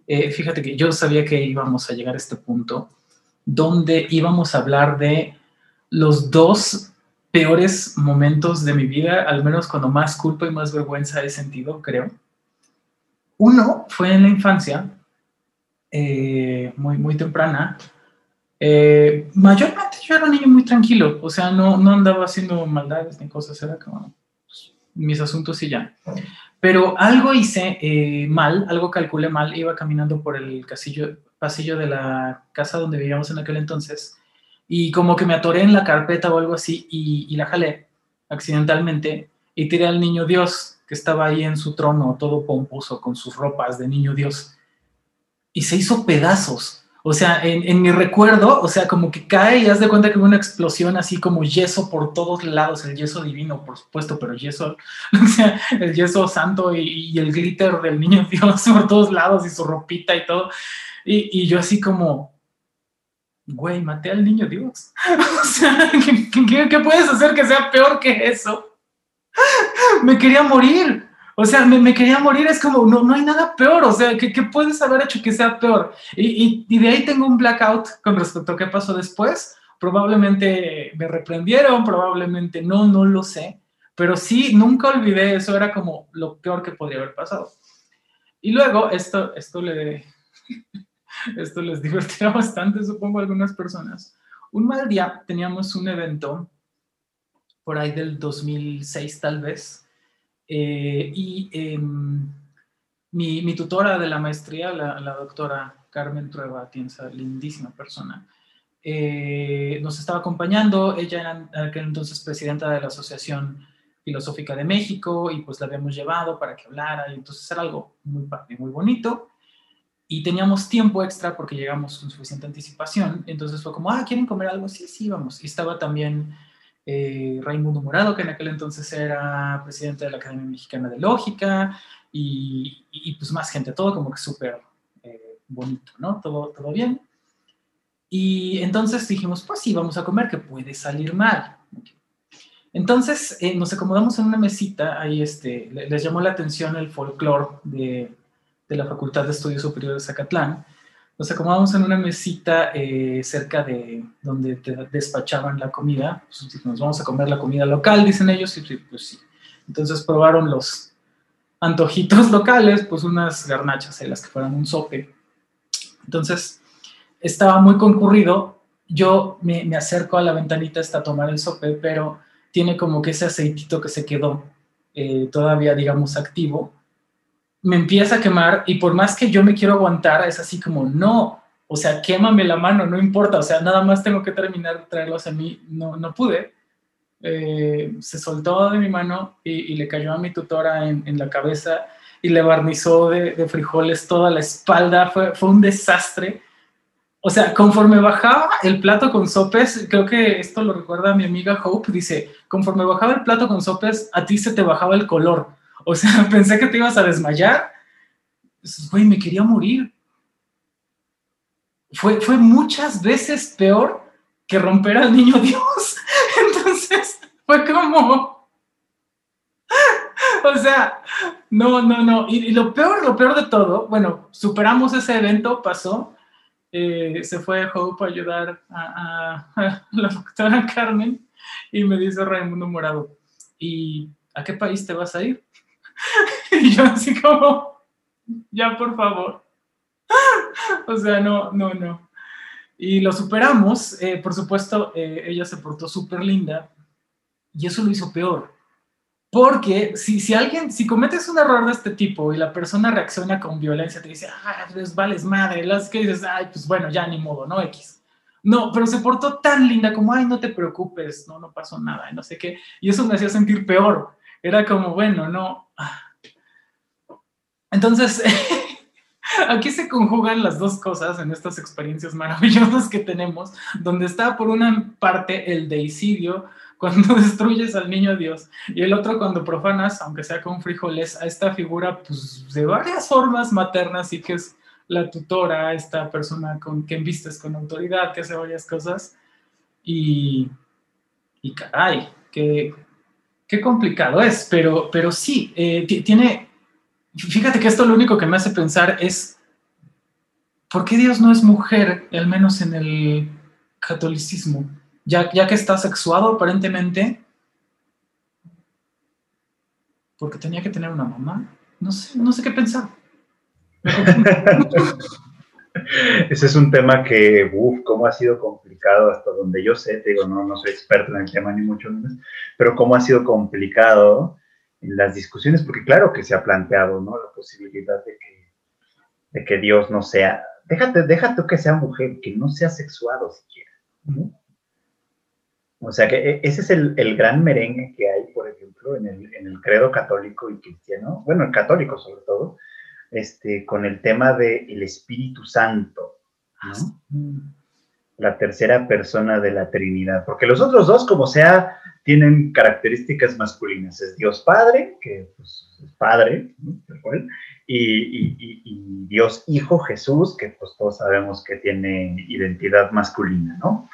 Eh, fíjate que yo sabía que íbamos a llegar a este punto donde íbamos a hablar de los dos peores momentos de mi vida, al menos cuando más culpa y más vergüenza he sentido, creo. Uno fue en la infancia, eh, muy, muy temprana, eh, mayormente yo era un niño muy tranquilo, o sea, no, no andaba haciendo maldades ni cosas, era como pues, mis asuntos y ya. Pero algo hice eh, mal, algo calculé mal, iba caminando por el casillo, pasillo de la casa donde vivíamos en aquel entonces y como que me atoré en la carpeta o algo así y, y la jalé accidentalmente y tiré al niño Dios que estaba ahí en su trono todo pomposo con sus ropas de niño Dios y se hizo pedazos o sea, en, mi recuerdo, o sea, como que cae y haz de cuenta que hubo una explosión así como yeso por todos lados, el yeso divino, por supuesto, pero yeso, o sea, el yeso santo y, el glitter del niño Dios por todos lados y su ropita y todo. Y, yo así como, güey, maté al niño Dios. o sea, qué puedes hacer que sea peor que eso? Me quería morir. O sea, me, quería morir, es como, no, no hay nada peor, o sea, ¿qué, puedes haber hecho que sea peor? Y, y, de ahí tengo un blackout con respecto a qué pasó después. Probablemente me reprendieron, probablemente no, no lo sé, pero sí, nunca olvidé, eso era como lo peor que podría haber pasado. Y luego, esto, esto, le, esto les divertirá bastante, supongo, a algunas personas. Un mal día teníamos un evento por ahí del 2006 tal vez, eh, y em, mi, tutora de la maestría, la, doctora Carmen Trueba Tienza, lindísima persona, eh, nos estaba acompañando. Ella era aquel entonces presidenta de la Asociación Filosófica de México y pues la habíamos llevado para que hablara y entonces era algo muy, muy bonito. Y teníamos tiempo extra porque llegamos con suficiente anticipación. Entonces fue como, ah, ¿quieren comer algo? Sí, sí, vamos. Y estaba también eh, Raimundo Morado, que en aquel entonces era presidente de la Academia Mexicana de Lógica, y, pues más gente, todo como que súper eh, bonito, ¿no? Todo, todo bien. Y entonces dijimos, pues sí, vamos a comer, que puede salir mal. Entonces eh, nos acomodamos en una mesita, ahí este, les llamó la atención el folclore de, de la Facultad de Estudios Superiores de Zacatlán, nos acomodamos en una mesita eh, cerca de donde te despachaban la comida. Pues, nos vamos a comer la comida local, dicen ellos, y pues sí. Entonces probaron los antojitos locales, pues unas garnachas, las que fueran un sope. Entonces estaba muy concurrido. Yo me, acerco a la ventanita hasta tomar el sope, pero tiene como que ese aceitito que se quedó eh, todavía, digamos, activo me empieza a quemar y por más que yo me quiero aguantar, es así como, no, o sea, quémame la mano, no importa, o sea, nada más tengo que terminar traerlos a mí, no, no pude. eh, se soltó de mi mano y, le cayó a mi tutora en, la cabeza y le barnizó de, frijoles toda la espalda. Fue, fue un desastre. O sea, conforme bajaba el plato con sopes, creo que esto lo recuerda mi amiga Hope, dice, conforme bajaba el plato con sopes, a ti se te bajaba el color. O sea, pensé que te ibas a desmayar. Güey, me quería morir. Fue, fue muchas veces peor que romper al niño Dios. Entonces, fue como... O sea, no, no, no. Y, lo peor, lo peor de todo, bueno, superamos ese evento, pasó. Eh, se fue Hope a ayudar a, la doctora Carmen y me dice Raimundo Morado, ¿y a qué país te vas a ir? y yo así como, ya por favor. o sea, no, no, no. Y lo superamos, eh, por supuesto, eh, ella se portó súper linda y eso lo hizo peor. Porque si, si alguien, si cometes un error de este tipo y la persona reacciona con violencia, te dice, ah, pues vales madre, las que dices, ay, pues bueno, ya ni modo, ¿no? X. No, pero se portó tan linda como, ay, no te preocupes, no, no pasó nada, no sé qué. Y eso me hacía sentir peor. Era como, bueno, no. Entonces, Aquí se conjugan las dos cosas en estas experiencias maravillosas que tenemos, donde está por una parte el deicidio, cuando destruyes al niño Dios, y el otro cuando profanas, aunque sea con frijoles, a esta figura pues, de varias formas maternas y que es la tutora, esta persona con quien vistes con autoridad, que hace varias cosas. Y, y caray, qué, qué complicado es, pero, pero sí, eh, tiene, Fíjate que esto lo único que me hace pensar es, ¿por qué Dios no es mujer, al menos en el catolicismo? Ya, ya que está sexuado aparentemente, porque tenía que tener una mamá. No sé, no sé qué pensar. Ese es un tema que, uff, cómo ha sido complicado hasta donde yo sé, te digo, no, no soy experto en el tema ni mucho menos, pero cómo ha sido complicado en las discusiones, porque claro que se ha planteado, ¿no? La posibilidad de que, de que Dios no sea, déjate, déjate que sea mujer, que no sea sexuado siquiera, ¿no? O sea que e, ese es el, el, gran merengue que hay, por ejemplo, en el, en el, credo católico y cristiano, bueno, el católico sobre todo, este, con el tema del el Espíritu Santo, ¿no? La tercera persona de la Trinidad, porque los otros dos, como sea, tienen características masculinas. Es Dios Padre, que pues, es Padre, y, Dios Hijo Jesús, que pues todos sabemos que tiene identidad masculina, ¿no?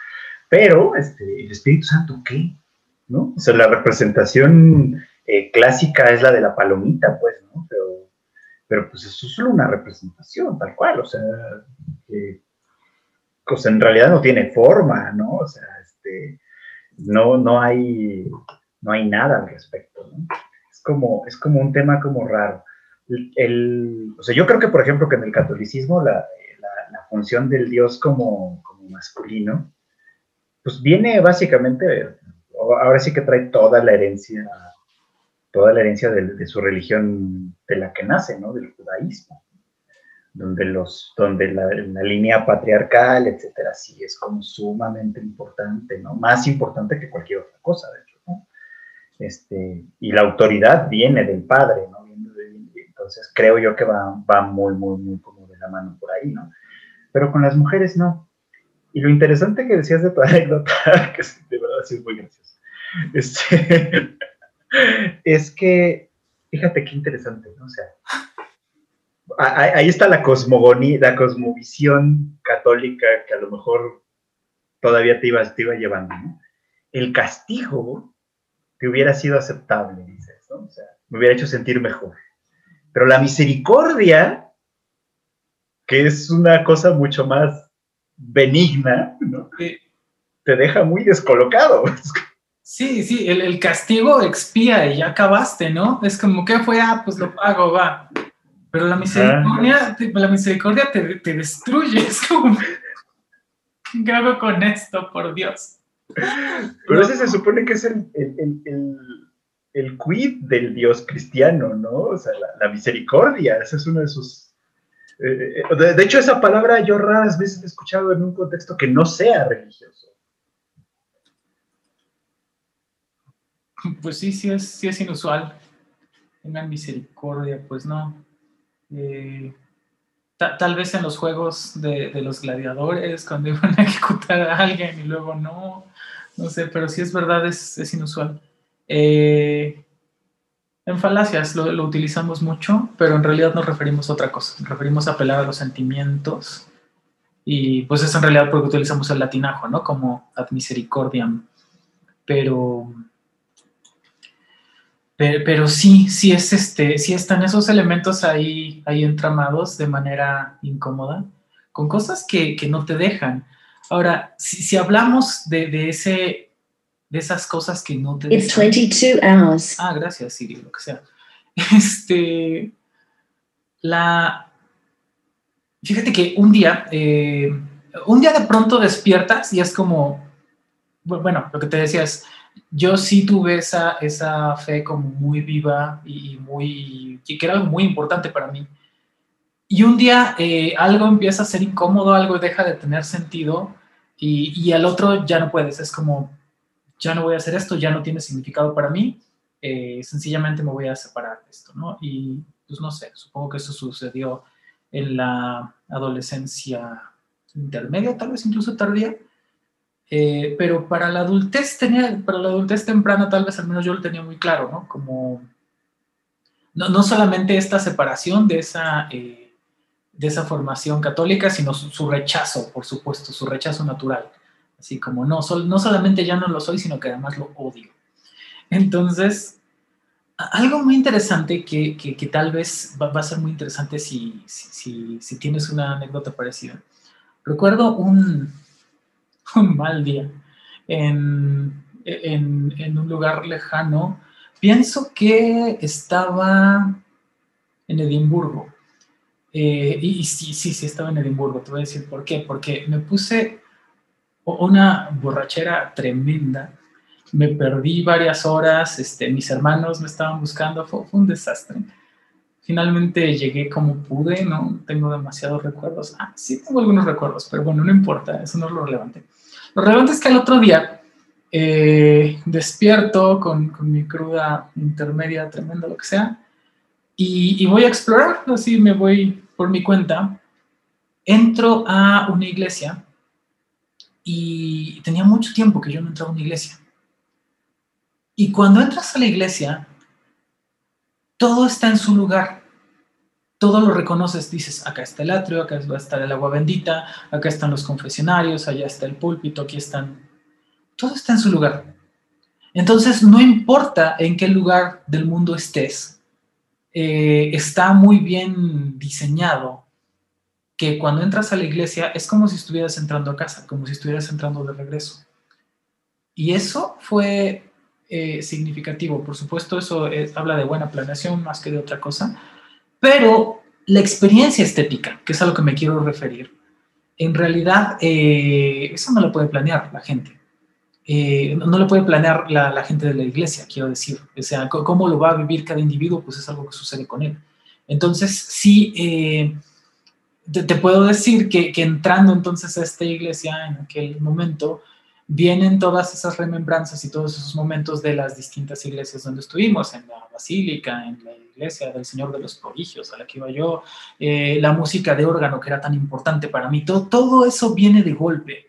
Pero este, el Espíritu Santo, ¿qué? ¿No? O sea, la representación eh, clásica es la de la palomita, pues, ¿no? Pero, pero pues eso es solo una representación, tal cual, o sea, pues en realidad no tiene forma, ¿no? O sea, este, no, no, hay, no hay nada al respecto. Es, como, es como un tema como raro. El, o sea, yo creo que, por ejemplo, que en el catolicismo la, la, función del Dios como, como, masculino, pues viene básicamente, ahora sí que trae toda la herencia, toda la herencia de, de su religión de la que nace, ¿no? Del judaísmo donde, los, donde la, línea patriarcal, etcétera, sí es como sumamente importante, ¿no? Más importante que cualquier otra cosa, de hecho, ¿no? Este, y la autoridad viene del padre, ¿no? Entonces creo yo que va, va muy, muy, muy como de la mano por ahí, ¿no? Pero con las mujeres no. Y lo interesante que decías de tu anécdota, que de verdad sí es muy gracioso, este, es que, fíjate qué interesante, ¿no? O sea, ahí está la cosmogonía, la cosmovisión católica que a lo mejor todavía te iba, te iba llevando, ¿no? El castigo te hubiera sido aceptable, dices, ¿no? O sea, me hubiera hecho sentir mejor. Pero la misericordia, que es una cosa mucho más benigna, ¿no? Te deja muy descolocado. Sí, sí, el, el, castigo expía y ya acabaste, ¿no? Es como que fue, ah, pues lo pago, va. Pero la misericordia, te, la misericordia te, te destruye. Es como, ¿qué hago con esto, por Dios? Pero ese se supone que es el, el, el, el, quid del Dios cristiano, ¿no? O sea, la, misericordia, esa es una de sus... Eh, eh, de, de, hecho, esa palabra yo raras veces he escuchado en un contexto que no sea religioso. Pues sí, sí es, sí es inusual. Tengan misericordia, pues no. Eh, tal vez en los juegos de, los gladiadores, cuando iban a ejecutar a alguien y luego no, no sé, pero sí es verdad, es, inusual. Eh, en falacias lo, lo, utilizamos mucho, pero en realidad nos referimos a otra cosa, referimos a apelar a los sentimientos y pues es en realidad porque utilizamos el latinajo, ¿no? Como ad misericordiam. Pero, pero, sí, sí es este, sí están esos elementos ahí, ahí entramados de manera incómoda, con cosas que, no te dejan. Ahora, si, hablamos de, ese, de esas cosas que no te It's 22 hours. Ah, gracias, Siri, lo que sea. Este, la, fíjate que un día, eh, un día de pronto despiertas y es como, bueno, lo que te decía es, yo sí tuve esa, esa fe como muy viva y muy, que era muy importante para mí. Y un día eh, algo empieza a ser incómodo, algo deja de tener sentido y, y, al otro ya no puedes, es como, ya no voy a hacer esto, ya no tiene significado para mí, eh, sencillamente me voy a separar de esto, ¿no? Y pues no sé, supongo que eso sucedió en la adolescencia intermedia, tal vez incluso tardía, eh, pero para la adultez tenía, para la adultez temprana tal vez al menos yo lo tenía muy claro, ¿no? Como no, no solamente esta separación de esa, eh, de esa formación católica, sino su, rechazo, por supuesto, su rechazo natural. Así como no, no solamente ya no lo soy, sino que además lo odio. Entonces, algo muy interesante que, que, tal vez va, a ser muy interesante si, si, si tienes una anécdota parecida. Recuerdo un, un mal día en, un lugar lejano. Pienso que estaba en Edimburgo. Eh, y, sí, sí, sí, estaba en Edimburgo. Te voy a decir por qué. Porque me puse una borrachera tremenda. Me perdí varias horas. Este, mis hermanos me estaban buscando. fue un desastre. Finalmente llegué como pude, no tengo demasiados recuerdos. Ah, sí tengo algunos recuerdos, pero bueno, no importa, eso no es lo relevante. Lo relevante es que al otro día eh, despierto con, mi cruda intermedia, tremenda, lo que sea, y, voy a explorar, así me voy por mi cuenta. Entro a una iglesia y tenía mucho tiempo que yo no entraba a una iglesia. Y cuando entras a la iglesia, todo está en su lugar. Todo lo reconoces, dices, acá está el atrio, acá está el agua bendita, acá están los confesionarios, allá está el púlpito, aquí están... Todo está en su lugar. Entonces, no importa en qué lugar del mundo estés, eh, está muy bien diseñado que cuando entras a la iglesia es como si estuvieras entrando a casa, como si estuvieras entrando de regreso. Y eso fue eh, significativo. Por supuesto, eso habla de buena planeación más que de otra cosa, pero la experiencia estética, que es a lo que me quiero referir, en realidad eh, eso no lo puede planear la gente. Eh, no, lo puede planear la, gente de la iglesia, quiero decir. O sea, cómo lo va a vivir cada individuo, pues es algo que sucede con él. Entonces, sí, te, puedo decir que, entrando entonces a esta iglesia en aquel momento, vienen todas esas remembranzas y todos esos momentos de las distintas iglesias donde estuvimos, en la basílica, en la iglesia del Señor de los Prodigios, a la que iba yo, eh, la música de órgano que era tan importante para mí, todo, todo eso viene de golpe.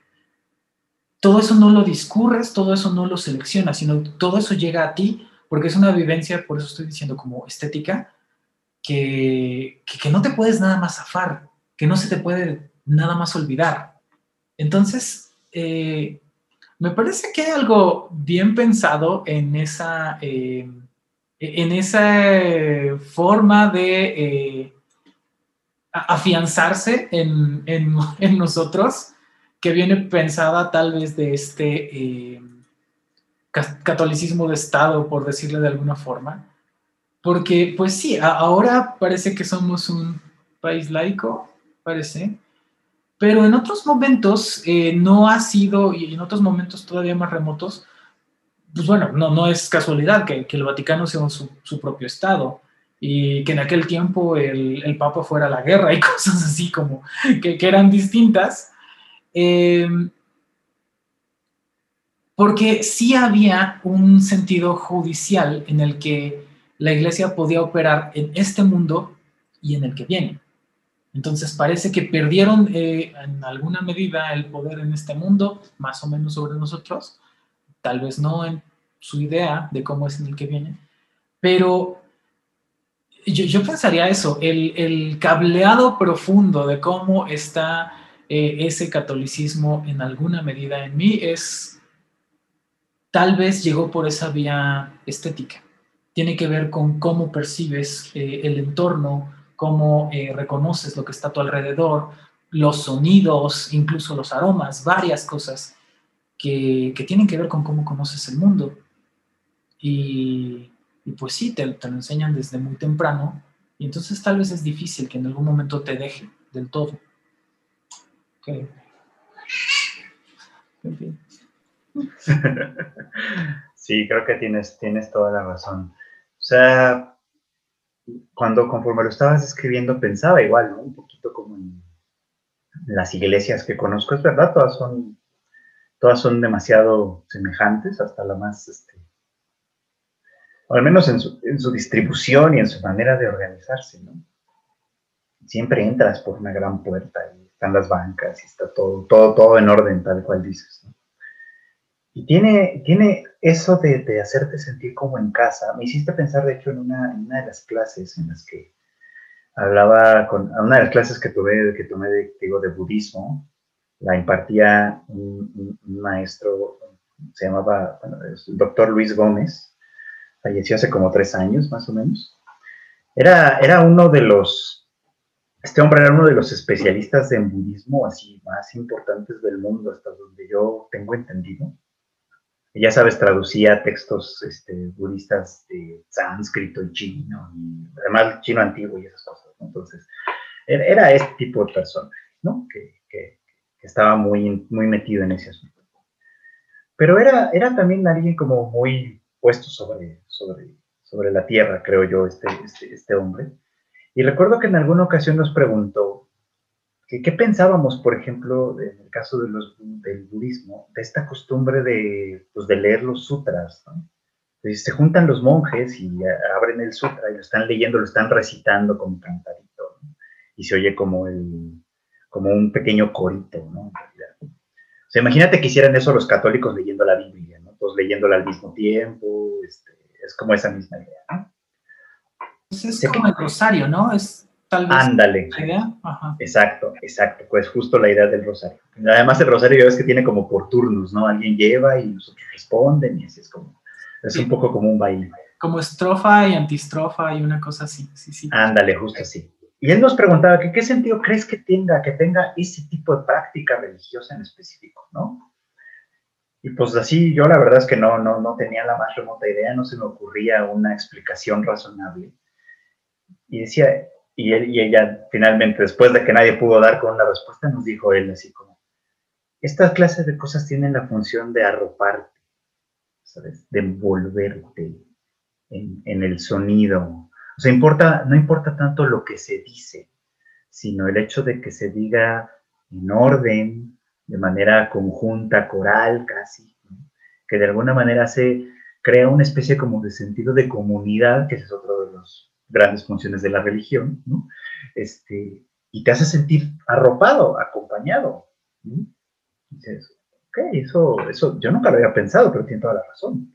Todo eso no lo discurres, todo eso no lo seleccionas, sino todo eso llega a ti porque es una vivencia, por eso estoy diciendo como estética, que, que, no te puedes nada más zafar, que no se te puede nada más olvidar. Entonces, eh, me parece que hay algo bien pensado en esa, eh, en esa forma de eh, afianzarse en, nosotros, que viene pensada tal vez de este eh, catolicismo de Estado, por decirle de alguna forma. Porque, pues sí, ahora parece que somos un país laico, parece, pero en otros momentos eh, no ha sido, y en otros momentos todavía más remotos, pues bueno, no, no es casualidad que, el Vaticano sea su, propio Estado y que en aquel tiempo el, Papa fuera a la guerra y cosas así como que, que eran distintas. Eh, porque sí había un sentido judicial en el que la iglesia podía operar en este mundo y en el que viene. Entonces parece que perdieron eh, en alguna medida el poder en este mundo, más o menos sobre nosotros, tal vez no en su idea de cómo es en el que viene, pero yo, pensaría eso, el, cableado profundo de cómo está eh, ese catolicismo en alguna medida en mí es, tal vez llegó por esa vía estética. Tiene que ver con cómo percibes eh, el entorno, cómo eh, reconoces lo que está a tu alrededor, los sonidos, incluso los aromas, varias cosas que, tienen que ver con cómo conoces el mundo. Y, pues sí, te, lo enseñan desde muy temprano y entonces tal vez es difícil que en algún momento te deje del todo. Okay. Sí, creo que tienes, tienes toda la razón. O sea, cuando conforme lo estabas escribiendo pensaba igual, ¿no? Un poquito como en las iglesias que conozco, es verdad, todas son, todas son demasiado semejantes, hasta la más, este, o al menos en su, en su distribución y en su manera de organizarse, ¿no? Siempre entras por una gran puerta y están las bancas y está todo, todo, todo en orden, tal cual dices, ¿no? Y tiene, tiene eso de, hacerte sentir como en casa. Me hiciste pensar, de hecho, en una, en una de las clases en las que hablaba con, una de las clases que tuve, que tomé de, digo, de budismo, la impartía un, un maestro, se llamaba, bueno, el doctor Luis Gómez, falleció hace como tres años, más o menos. Era, era uno de los, este hombre era uno de los especialistas en budismo así más importantes del mundo, hasta donde yo tengo entendido ya sabes, traducía textos este, budistas de sánscrito y chino, y además chino antiguo y esas cosas. Entonces, era este tipo de persona, ¿no? Que, que, estaba muy, muy metido en ese asunto. Pero era, era también alguien como muy puesto sobre, sobre, sobre la tierra, creo yo, este, este, este hombre. Y recuerdo que en alguna ocasión nos preguntó, ¿Qué, pensábamos, por ejemplo, en el caso de los, del budismo, de esta costumbre de, pues, de leer los sutras? ¿no? se juntan los monjes y abren el sutra y lo están leyendo, lo están recitando como cantadito, ¿no? y se oye como, el, como un pequeño corito, ¿no? O sea, imagínate que hicieran eso los católicos leyendo la Biblia, ¿no? Todos leyéndola al mismo tiempo, este, es como esa misma idea, ¿no? Pues es como el rosario, ¿no? Es Ándale. Exacto, exacto. Pues justo la idea del rosario. Además, el rosario ya ves que tiene como por turnos, ¿no? Alguien lleva y nosotros responden y así es como. Es un poco como un baile. Como estrofa y antistrofa y una cosa así. Sí, sí. Ándale, justo así. Y él nos preguntaba que qué sentido crees que tenga, que tenga ese tipo de práctica religiosa en específico, ¿no? Y pues así, yo la verdad es que no, no, no tenía la más remota idea, no se me ocurría una explicación razonable. Y decía, y, él, y ella finalmente, después de que nadie pudo dar con una respuesta, nos dijo él así como, estas clases de cosas tienen la función de arroparte, ¿sabes? De envolverte en, en el sonido. O sea, importa, no importa tanto lo que se dice, sino el hecho de que se diga en orden, de manera conjunta, coral casi, que de alguna manera se crea una especie como de sentido de comunidad, que es otro de los grandes funciones de la religión, ¿no? Este, y te hace sentir arropado, acompañado. Dices, ok, eso, eso yo nunca lo había pensado, pero tiene toda la razón.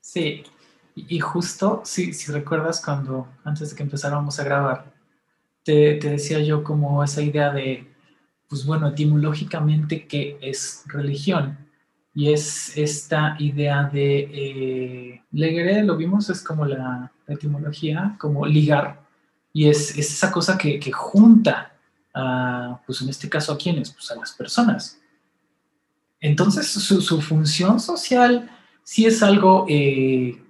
Sí, y justo, si, si recuerdas cuando, antes de que empezáramos a grabar, te, te decía yo como esa idea de, pues bueno, etimológicamente, ¿qué es religión? Y es esta idea de, eh, legere, lo vimos, es como la, etimología, como ligar, y es, esa cosa que, junta, a, pues en este caso a quiénes, pues a las personas. Entonces su, función social sí es algo, eh,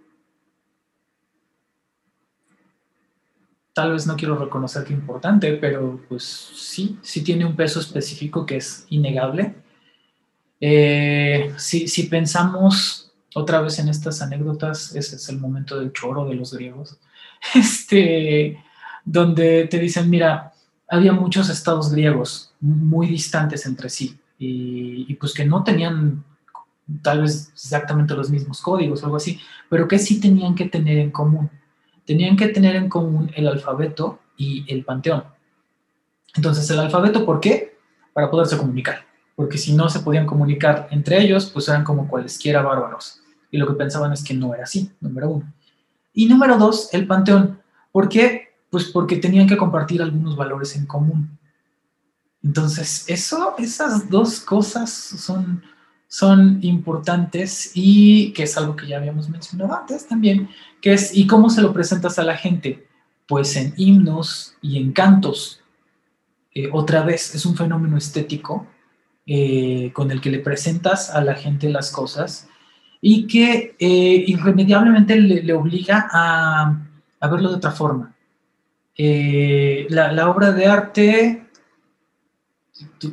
tal vez no quiero reconocer que importante, pero pues sí, sí tiene un peso específico que es innegable eh, si, pensamos otra vez en estas anécdotas, ese es el momento del choro de los griegos, este, donde te dicen, mira, había muchos estados griegos muy distantes entre sí, y, pues que no tenían tal vez exactamente los mismos códigos o algo así, pero que sí tenían que tener en común. Tenían que tener en común el alfabeto y el panteón. Entonces, el alfabeto, ¿por qué? Para poderse comunicar. Porque si no se podían comunicar entre ellos, pues eran como cualesquiera bárbaros. Y lo que pensaban es que no era así, número uno. Y número dos, el panteón. ¿Por qué? Pues porque tenían que compartir algunos valores en común. Entonces, eso, esas dos cosas son, son importantes y que es algo que ya habíamos mencionado antes también, que es, ¿y cómo se lo presentas a la gente? Pues en himnos y en cantos. Eh, otra vez, es un fenómeno estético eh, con el que le presentas a la gente las cosas y que eh, irremediablemente le, obliga a, verlo de otra forma. La, la, obra de arte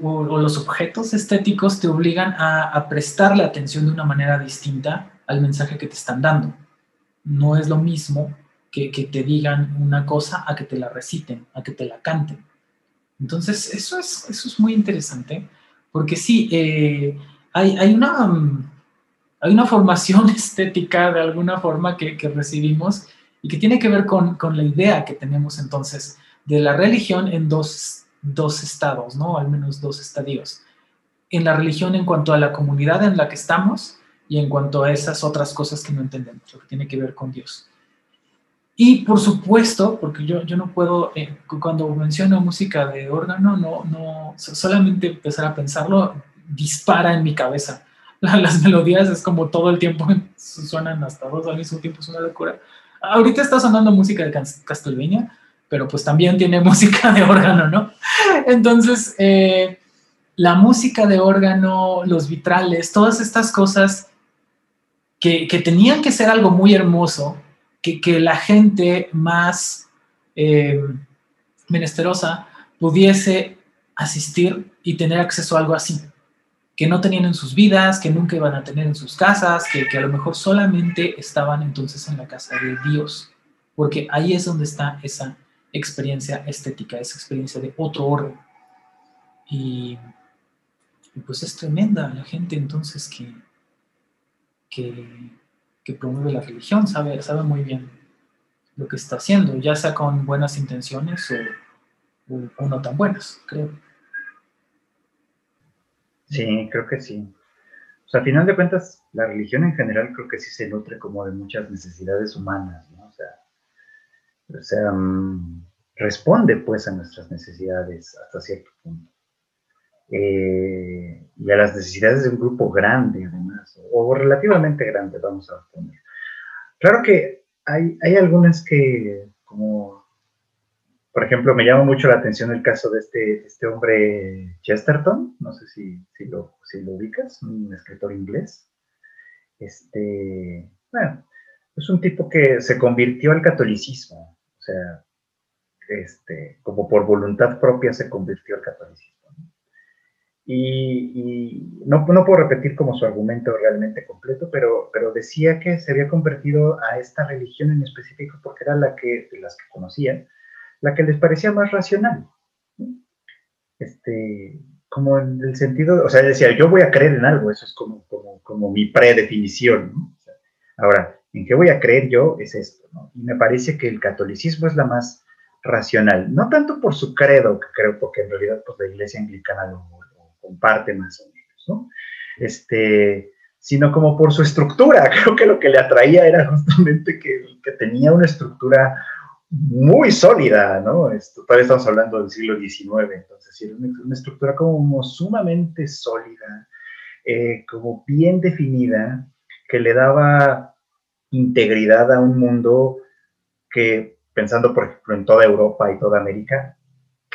o, los objetos estéticos te obligan a, prestarle atención de una manera distinta al mensaje que te están dando. No es lo mismo que, te digan una cosa a que te la reciten, a que te la canten. Entonces, eso es, eso es muy interesante, porque sí, eh, hay, una, formación estética de alguna forma que, recibimos y que tiene que ver con, la idea que tenemos entonces de la religión en dos dos estados, ¿no? Al menos dos estadios. En la religión en cuanto a la comunidad en la que estamos y en cuanto a esas otras cosas que no entendemos, lo que tiene que ver con Dios. Y por supuesto, porque yo, yo no puedo, eh, cuando menciono música de órgano, no, no, solamente empezar a pensarlo, dispara en mi cabeza. las melodías es como todo el tiempo, suenan hasta dos al mismo tiempo, es una locura. Ahorita está sonando música de Castlevania, pero pues también tiene música de órgano, ¿no? Entonces, eh, la música de órgano, los vitrales, todas estas cosas que, tenían que ser algo muy hermoso, que, la gente más eh, menesterosa pudiese asistir y tener acceso a algo así, que no tenían en sus vidas, que nunca iban a tener en sus casas, que, a lo mejor solamente estaban entonces en la casa de Dios, porque ahí es donde está esa experiencia estética, esa experiencia de otro orden. Y, pues es tremenda la gente entonces que, que, promueve la religión, sabe, sabe muy bien lo que está haciendo, ya sea con buenas intenciones o, no tan buenas, creo. Sí, creo que sí. O sea, a final de cuentas, la religión en general creo que sí se nutre como de muchas necesidades humanas, ¿no? O sea, o sea, mm, responde pues a nuestras necesidades hasta cierto punto. Eh, y a las necesidades de un grupo grande además, o, relativamente grande, vamos a poner. Claro que hay, hay algunas que, como, por ejemplo, me llama mucho la atención el caso de este, este hombre Chesterton, no sé si, si, lo, si lo ubicas, un escritor inglés. Este, bueno, es un tipo que se convirtió al catolicismo, o sea, este, como por voluntad propia se convirtió al catolicismo. Y, no, no, puedo repetir como su argumento realmente completo, pero, pero decía que se había convertido a esta religión en específico porque era la que, de las que conocían, la que les parecía más racional. Este, como en el sentido, o sea, decía, yo voy a creer en algo, eso es como, como, como mi predefinición. ahora, ¿en qué voy a creer yo? Es esto. Y me parece que el catolicismo es la más racional, no tanto por su credo, que creo, porque en realidad pues, la iglesia anglicana lo, comparte más o menos, ¿no? Este, sino como por su estructura. Creo que lo que le atraía era justamente que, tenía una estructura muy sólida, ¿no? Esto, todavía estamos hablando del siglo XIX, entonces era una, estructura como sumamente sólida, eh, como bien definida, que le daba integridad a un mundo que pensando por ejemplo en toda Europa y toda América,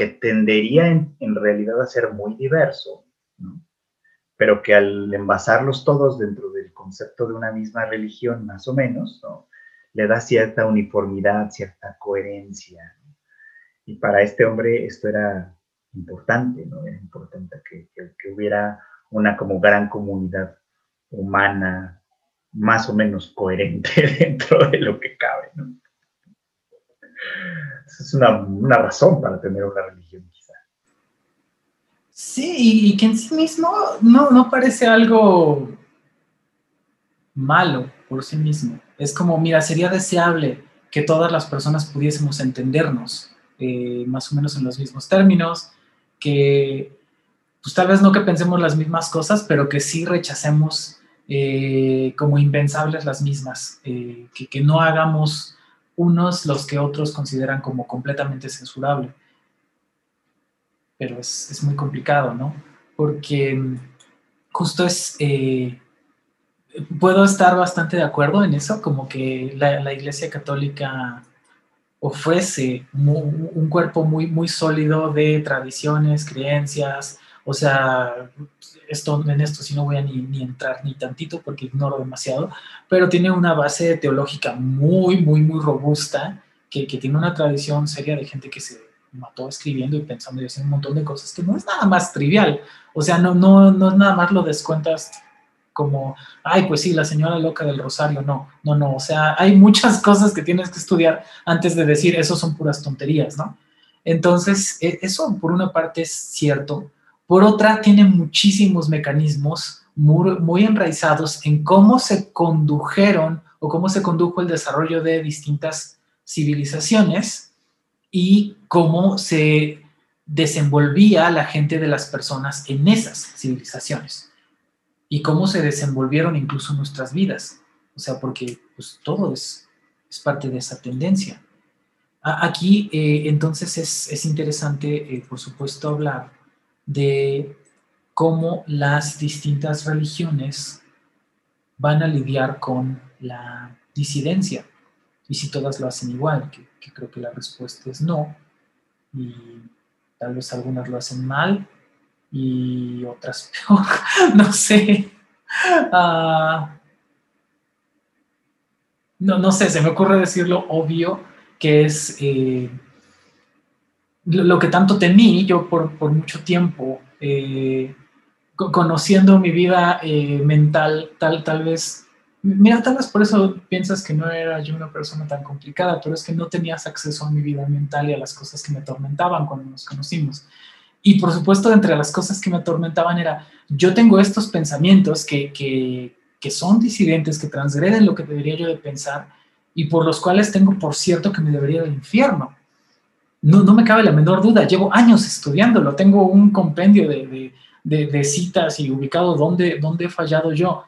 que tendería en, realidad a ser muy diverso, pero que al envasarlos todos dentro del concepto de una misma religión, más o menos, le da cierta uniformidad, cierta coherencia. Y para este hombre esto era importante, ¿no? Era importante que, hubiera una como gran comunidad humana más o menos coherente dentro de lo que cabe. Es una, razón para tener una religión, quizá. Sí, y, que en sí mismo no, no parece algo malo por sí mismo. Es como, mira, sería deseable que todas las personas pudiésemos entendernos eh, más o menos en los mismos términos, que pues tal vez no que pensemos las mismas cosas, pero que sí rechacemos eh, como impensables las mismas, eh, que, que, no hagamos unos los que otros consideran como completamente censurable. Pero es, es muy complicado, ¿no? Porque justo es, puedo estar bastante de acuerdo en eso, como que la, la Iglesia Católica ofrece un cuerpo muy, muy sólido de tradiciones, creencias, o sea, esto, en esto sí no voy a ni, ni, entrar ni tantito porque ignoro demasiado, pero tiene una base teológica muy, muy, muy robusta, que, que tiene una tradición seria de gente que se mató escribiendo y pensando y haciendo un montón de cosas que no es nada más trivial, o sea, no, no, no es nada más lo descuentas como, ay, pues sí, la señora loca del rosario, no, no, no, o sea, hay muchas cosas que tienes que estudiar antes de decir, eso son puras tonterías, ¿no? Entonces, e, eso por una parte es cierto, por otra tiene muchísimos mecanismos muy, enraizados en cómo se condujeron o cómo se condujo el desarrollo de distintas civilizaciones y cómo se desenvolvía la gente de las personas en esas civilizaciones y cómo se desenvolvieron incluso nuestras vidas. O sea, porque pues, todo es, es parte de esa tendencia. Aquí, eh, entonces, es, es interesante, eh, por supuesto, hablar de cómo las distintas religiones van a lidiar con la disidencia y si todas lo hacen igual, que, creo que la respuesta es no, y tal vez algunas lo hacen mal, y otras peor, no sé. Ah, no, no sé, se me ocurre decirlo obvio, que es eh, lo, que tanto temí yo por, mucho tiempo, eh, conociendo mi vida eh, mental, tal, tal vez, mira, tal vez por eso piensas que no era yo una persona tan complicada, pero es que no tenías acceso a mi vida mental y a las cosas que me atormentaban cuando nos conocimos. Y por supuesto, entre las cosas que me atormentaban era, yo tengo estos pensamientos que, que, que son disidentes, que transgreden lo que debería yo de pensar y por los cuales tengo por cierto que me debería del infierno. No, no me cabe la menor duda, llevo años estudiándolo, tengo un compendio de, de, de, citas y ubicado dónde, dónde he fallado yo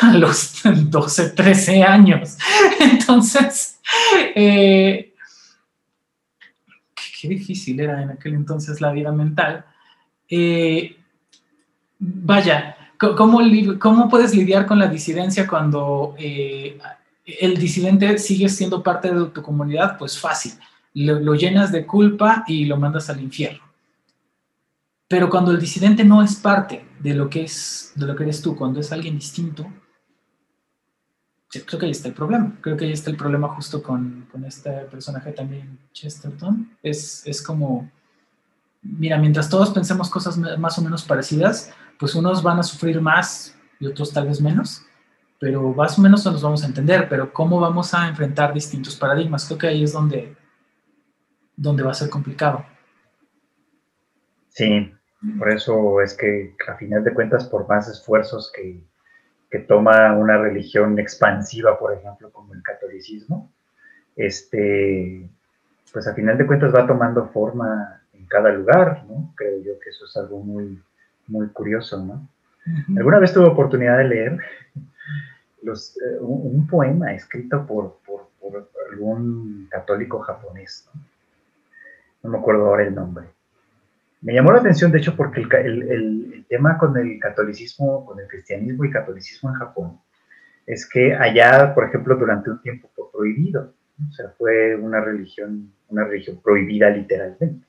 a los 12, 13 años. Entonces, eh, difícil era en aquel entonces la vida mental. Eh, vaya, ¿cómo, ¿cómo, puedes lidiar con la disidencia cuando eh, el disidente sigue siendo parte de tu comunidad? Pues fácil, lo, lo, llenas de culpa y lo mandas al infierno. Pero cuando el disidente no es parte de lo que es, de lo que eres tú, cuando es alguien distinto, creo que ahí está el problema. Creo que ahí está el problema justo con, con este personaje también, Chesterton. Es, es como, mira, mientras todos pensemos cosas más o menos parecidas, pues unos van a sufrir más y otros tal vez menos, pero más o menos nos vamos a entender, pero cómo vamos a enfrentar distintos paradigmas, creo que ahí es donde, donde va a ser complicado. Sí, por eso es que a final de cuentas, por más esfuerzos que, que toma una religión expansiva, por ejemplo, como el catolicismo, este, pues a final de cuentas va tomando forma en cada lugar, ¿no? Creo yo que eso es algo muy, muy curioso, ¿no? Alguna vez tuve oportunidad de leer los, eh, un, poema escrito por, por, por, algún católico japonés, ¿no? No me acuerdo ahora el nombre, me llamó la atención, de hecho, porque el, tema con el catolicismo, con el cristianismo y catolicismo en Japón, es que allá, por ejemplo, durante un tiempo fue prohibido. O sea, fue una religión, una religión prohibida literalmente.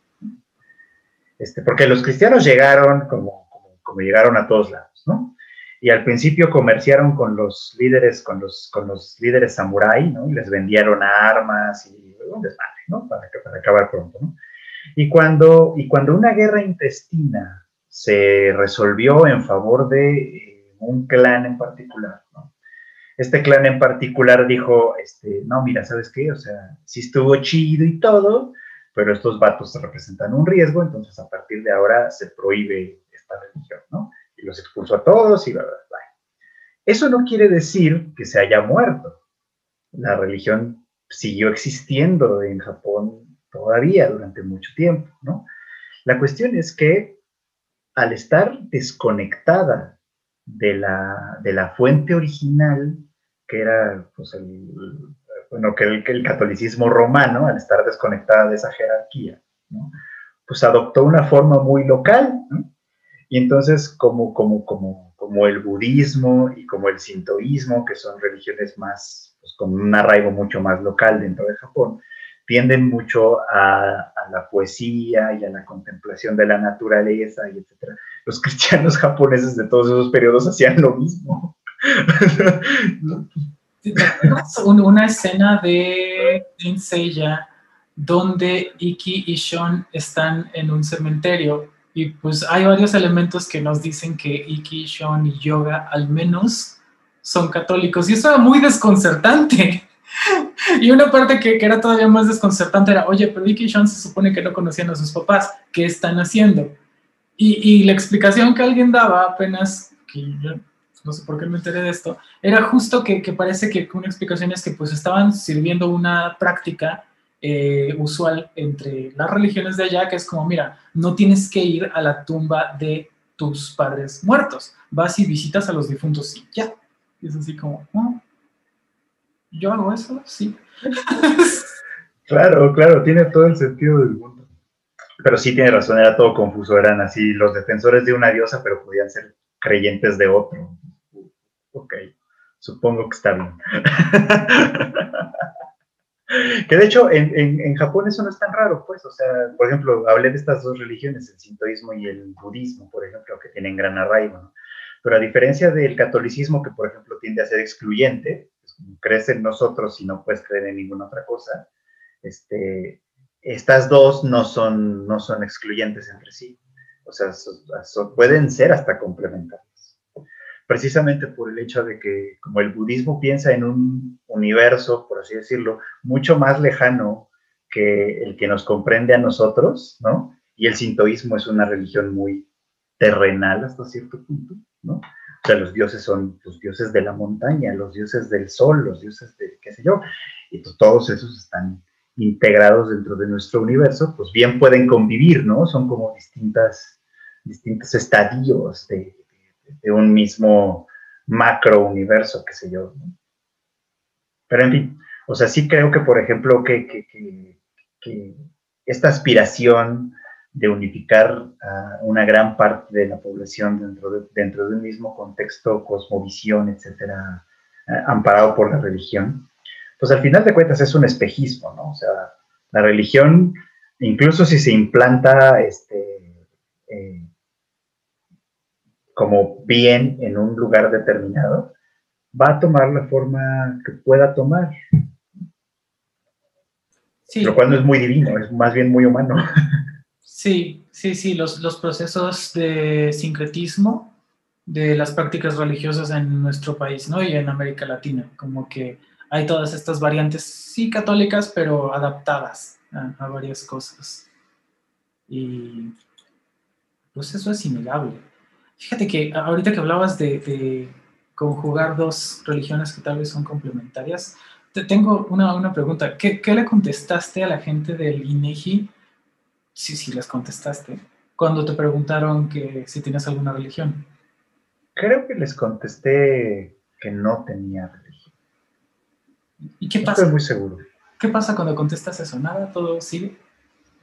Este, porque los cristianos llegaron como, como, llegaron a todos lados, ¿no? Y al principio comerciaron con los líderes, con los, con los líderes samurái, ¿no? Y les vendieron armas y un desmadre, ¿no? Para, para acabar pronto, ¿no? Y cuando, y cuando una guerra intestina se resolvió en favor de eh, un clan en particular, este clan en particular dijo, este, no, mira, ¿sabes qué? O sea, sí estuvo chido y todo, pero estos vatos representan un riesgo, entonces a partir de ahora se prohíbe esta religión, ¿no? Y los expulsó a todos y bla, bla, bla. Eso no quiere decir que se haya muerto. La religión siguió existiendo en Japón todavía durante mucho tiempo, ¿no? La cuestión es que al estar desconectada de la, de la fuente original, que era pues, el, bueno, que el, catolicismo romano, al estar desconectada de esa jerarquía, pues adoptó una forma muy local. Y entonces, como, como, como, como el budismo y como el sintoísmo, que son religiones más, pues, con un arraigo mucho más local dentro de Japón, tienden mucho a, la poesía y a la contemplación de la naturaleza y etcétera. Los cristianos japoneses de todos esos periodos hacían lo mismo. una escena de Seiya donde Iki y Shon están en un cementerio y pues hay varios elementos que nos dicen que Iki, Shon y Yoga al menos son católicos y eso era muy desconcertante. Y una parte que, era todavía más desconcertante era, oye, pero Iki y Sean se supone que no conocían a sus papás, ¿qué están haciendo? Y, y la explicación que alguien daba apenas, que yo no sé por qué me enteré de esto, era justo que, que parece que una explicación es que pues estaban sirviendo una práctica eh, usual entre las religiones de allá, que es como, mira, no tienes que ir a la tumba de tus padres muertos, vas y visitas a los difuntos y ya. Y es así como, yo hago eso, sí. claro, claro, tiene todo el sentido del mundo. Pero sí tiene razón, era todo confuso, eran así los defensores de una diosa, pero podían ser creyentes de otro. Ok, supongo que está bien. que de hecho en, en, Japón eso no es tan raro, pues, o sea, por ejemplo, hablé de estas dos religiones, el sintoísmo y el budismo, por ejemplo, que tienen gran arraigo, ¿no? Pero a diferencia del catolicismo, que por ejemplo tiende a ser excluyente, crees en nosotros y no puedes creer en ninguna otra cosa, este, estas dos no son, no son excluyentes entre sí. O sea, pueden ser hasta complementarias. Precisamente por el hecho de que como el budismo piensa en un universo, por así decirlo, mucho más lejano que el que nos comprende a nosotros, ¿no? Y el sintoísmo es una religión muy terrenal hasta cierto punto, O sea, los dioses son los dioses de la montaña, los dioses del sol, los dioses de qué sé yo, y pues todos esos están integrados dentro de nuestro universo, pues bien pueden convivir, ¿no? Son como distintas, distintos estadios de, un mismo macro universo, qué sé yo. ¿no? Pero en fin, o sea, sí creo que, por ejemplo, que, que esta aspiración de unificar a una gran parte de la población dentro de, dentro de un mismo contexto, cosmovisión, etcétera, eh, amparado por la religión, pues al final de cuentas es un espejismo, ¿no? O sea, la religión, incluso si se implanta este, eh, como bien en un lugar determinado, va a tomar la forma que pueda tomar. Sí. Lo cual no es muy divino, es más bien muy humano. Sí, sí, sí, los, los procesos de sincretismo de las prácticas religiosas en nuestro país, ¿no? Y en América Latina, como que hay todas estas variantes, sí católicas, pero adaptadas a, varias cosas. Y pues eso es innegable. Fíjate que ahorita que hablabas de, conjugar dos religiones que tal vez son complementarias, te tengo una, una pregunta. ¿Qué, ¿Qué, le contestaste a la gente del INEGI sí, sí les contestaste. Cuando te preguntaron que si tienes alguna religión. Creo que les contesté que no tenía religión. ¿Y qué pasa? Estoy muy seguro. ¿Qué pasa cuando contestas eso? ¿Nada? ¿Todo sigue?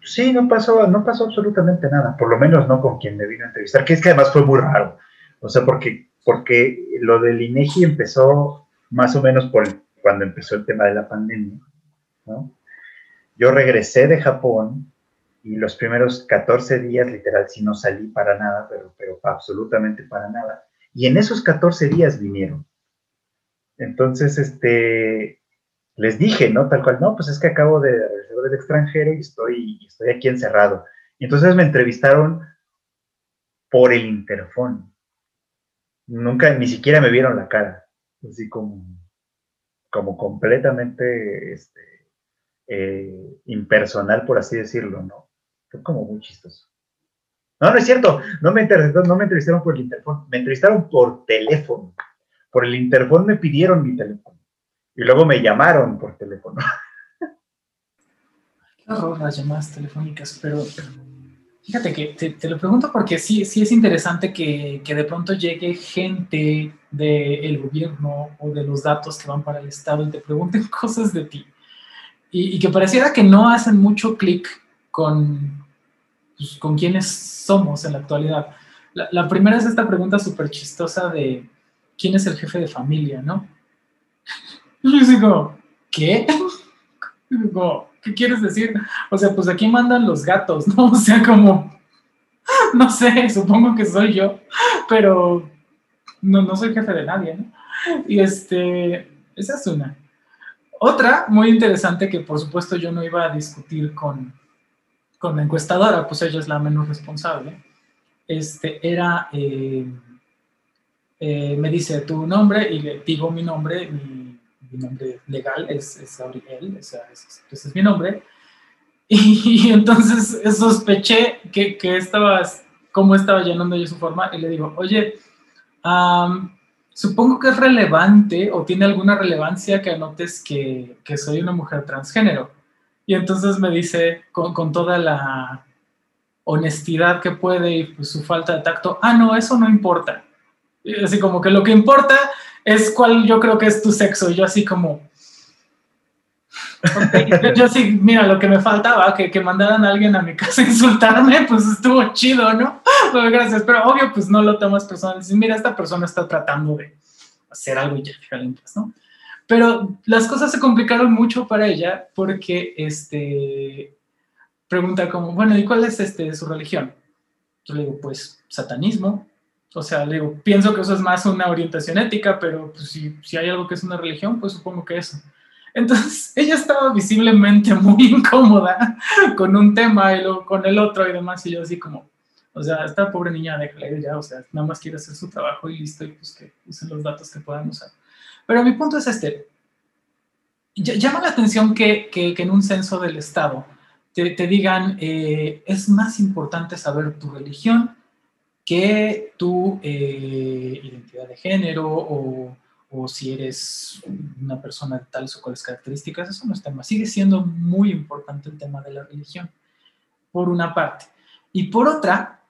Sí, no pasó, no pasó absolutamente nada, por lo menos no con quien me vino a entrevistar, que es que además fue muy raro. O sea, porque, porque lo del INEGI empezó más o menos por cuando empezó el tema de la pandemia. ¿no? Yo regresé de Japón y los primeros 14 días, literal, sí no salí para nada, pero, pero absolutamente para nada. Y en esos 14 días vinieron. Entonces, este, les dije, ¿no? Tal cual, no, pues es que acabo de regresar del extranjero y estoy, estoy aquí encerrado. Y entonces me entrevistaron por el interfón. Nunca, ni siquiera me vieron la cara. Así como, como completamente, este, eh, impersonal, por así decirlo, ¿no? Fue como muy chistoso. No, no es cierto, no me, no me entrevistaron por el interfón, me entrevistaron por teléfono. Por el interfón me pidieron mi teléfono. Y luego me llamaron por teléfono. Qué horror las llamadas telefónicas, pero fíjate que te, lo pregunto porque sí, sí es interesante que, de pronto llegue gente del gobierno o de los datos que van para el Estado y te pregunten cosas de ti. Y, que pareciera que no hacen mucho clic con, pues, con quiénes somos en la actualidad. La, primera es esta pregunta súper chistosa de quién es el jefe de familia, ¿no? Y yo digo, ¿qué? Digo, ¿qué quieres decir? O sea, pues aquí mandan los gatos, ¿no? O sea, como, no sé, supongo que soy yo, pero no, no soy jefe de nadie, ¿no? Y este, esa es una. Otra muy interesante que por supuesto yo no iba a discutir con, con la encuestadora, pues ella es la menos responsable, este, era, eh, eh, me dice tu nombre y le digo mi nombre, mi nombre legal es, es Auriel, ese es, mi nombre. Y, entonces sospeché que, que estabas, cómo estaba llenando yo su forma, y le digo, oye, supongo que es relevante o tiene alguna relevancia que anotes que soy una mujer transgénero. Y entonces me dice, con, con toda la honestidad que puede y pues, su falta de tacto, ah, no, eso no importa. Y así como que lo que importa es cuál yo creo que es tu sexo. yo así como... yo, sí, mira, lo que me faltaba, que, que mandaran a alguien a mi casa a insultarme, pues estuvo chido, ¿no? Pues gracias, pero obvio, pues no lo tomas personal. Dices, mira, esta persona está tratando de hacer algo y ya, ¿no? Pero las cosas se complicaron mucho para ella porque, este, pregunta como, bueno, ¿y cuál es este, su religión? Yo le digo, pues, satanismo. O sea, digo, pienso que eso es más una orientación ética, pero pues, si, si hay algo que es una religión, pues supongo que eso. Entonces, ella estaba visiblemente muy incómoda con un tema y luego con el otro y demás, y yo así como, o sea, esta pobre niña, déjala ir ya, o sea, nada más quiere hacer su trabajo y listo, y pues que usen los datos que puedan usar. Pero mi punto es este, llama la atención que, que, en un censo del Estado te, te digan, eh, es más importante saber tu religión que tu eh, identidad de género o, o, si eres una persona de tales o cuales características, eso no es tema. Sigue siendo muy importante el tema de la religión, por una parte. Y por otra,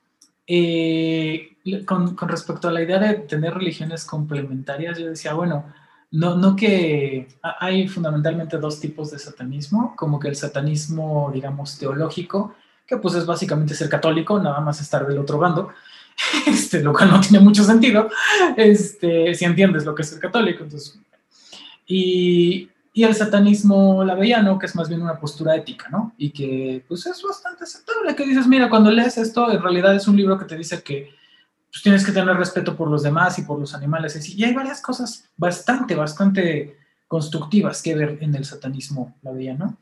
eh, con, con, respecto a la idea de tener religiones complementarias, yo decía, bueno, no, no que hay fundamentalmente dos tipos de satanismo, como que el satanismo, digamos, teológico, que pues es básicamente ser católico, nada más estar del otro bando, este, lo cual no tiene mucho sentido, este, si entiendes lo que es el católico. Entonces, y, y el satanismo laveiano, que es más bien una postura ética, ¿no? Y que pues es bastante aceptable, que dices, mira, cuando lees esto, en realidad es un libro que te dice que pues, tienes que tener respeto por los demás y por los animales, y hay varias cosas bastante, bastante constructivas que ver en el satanismo laveiano.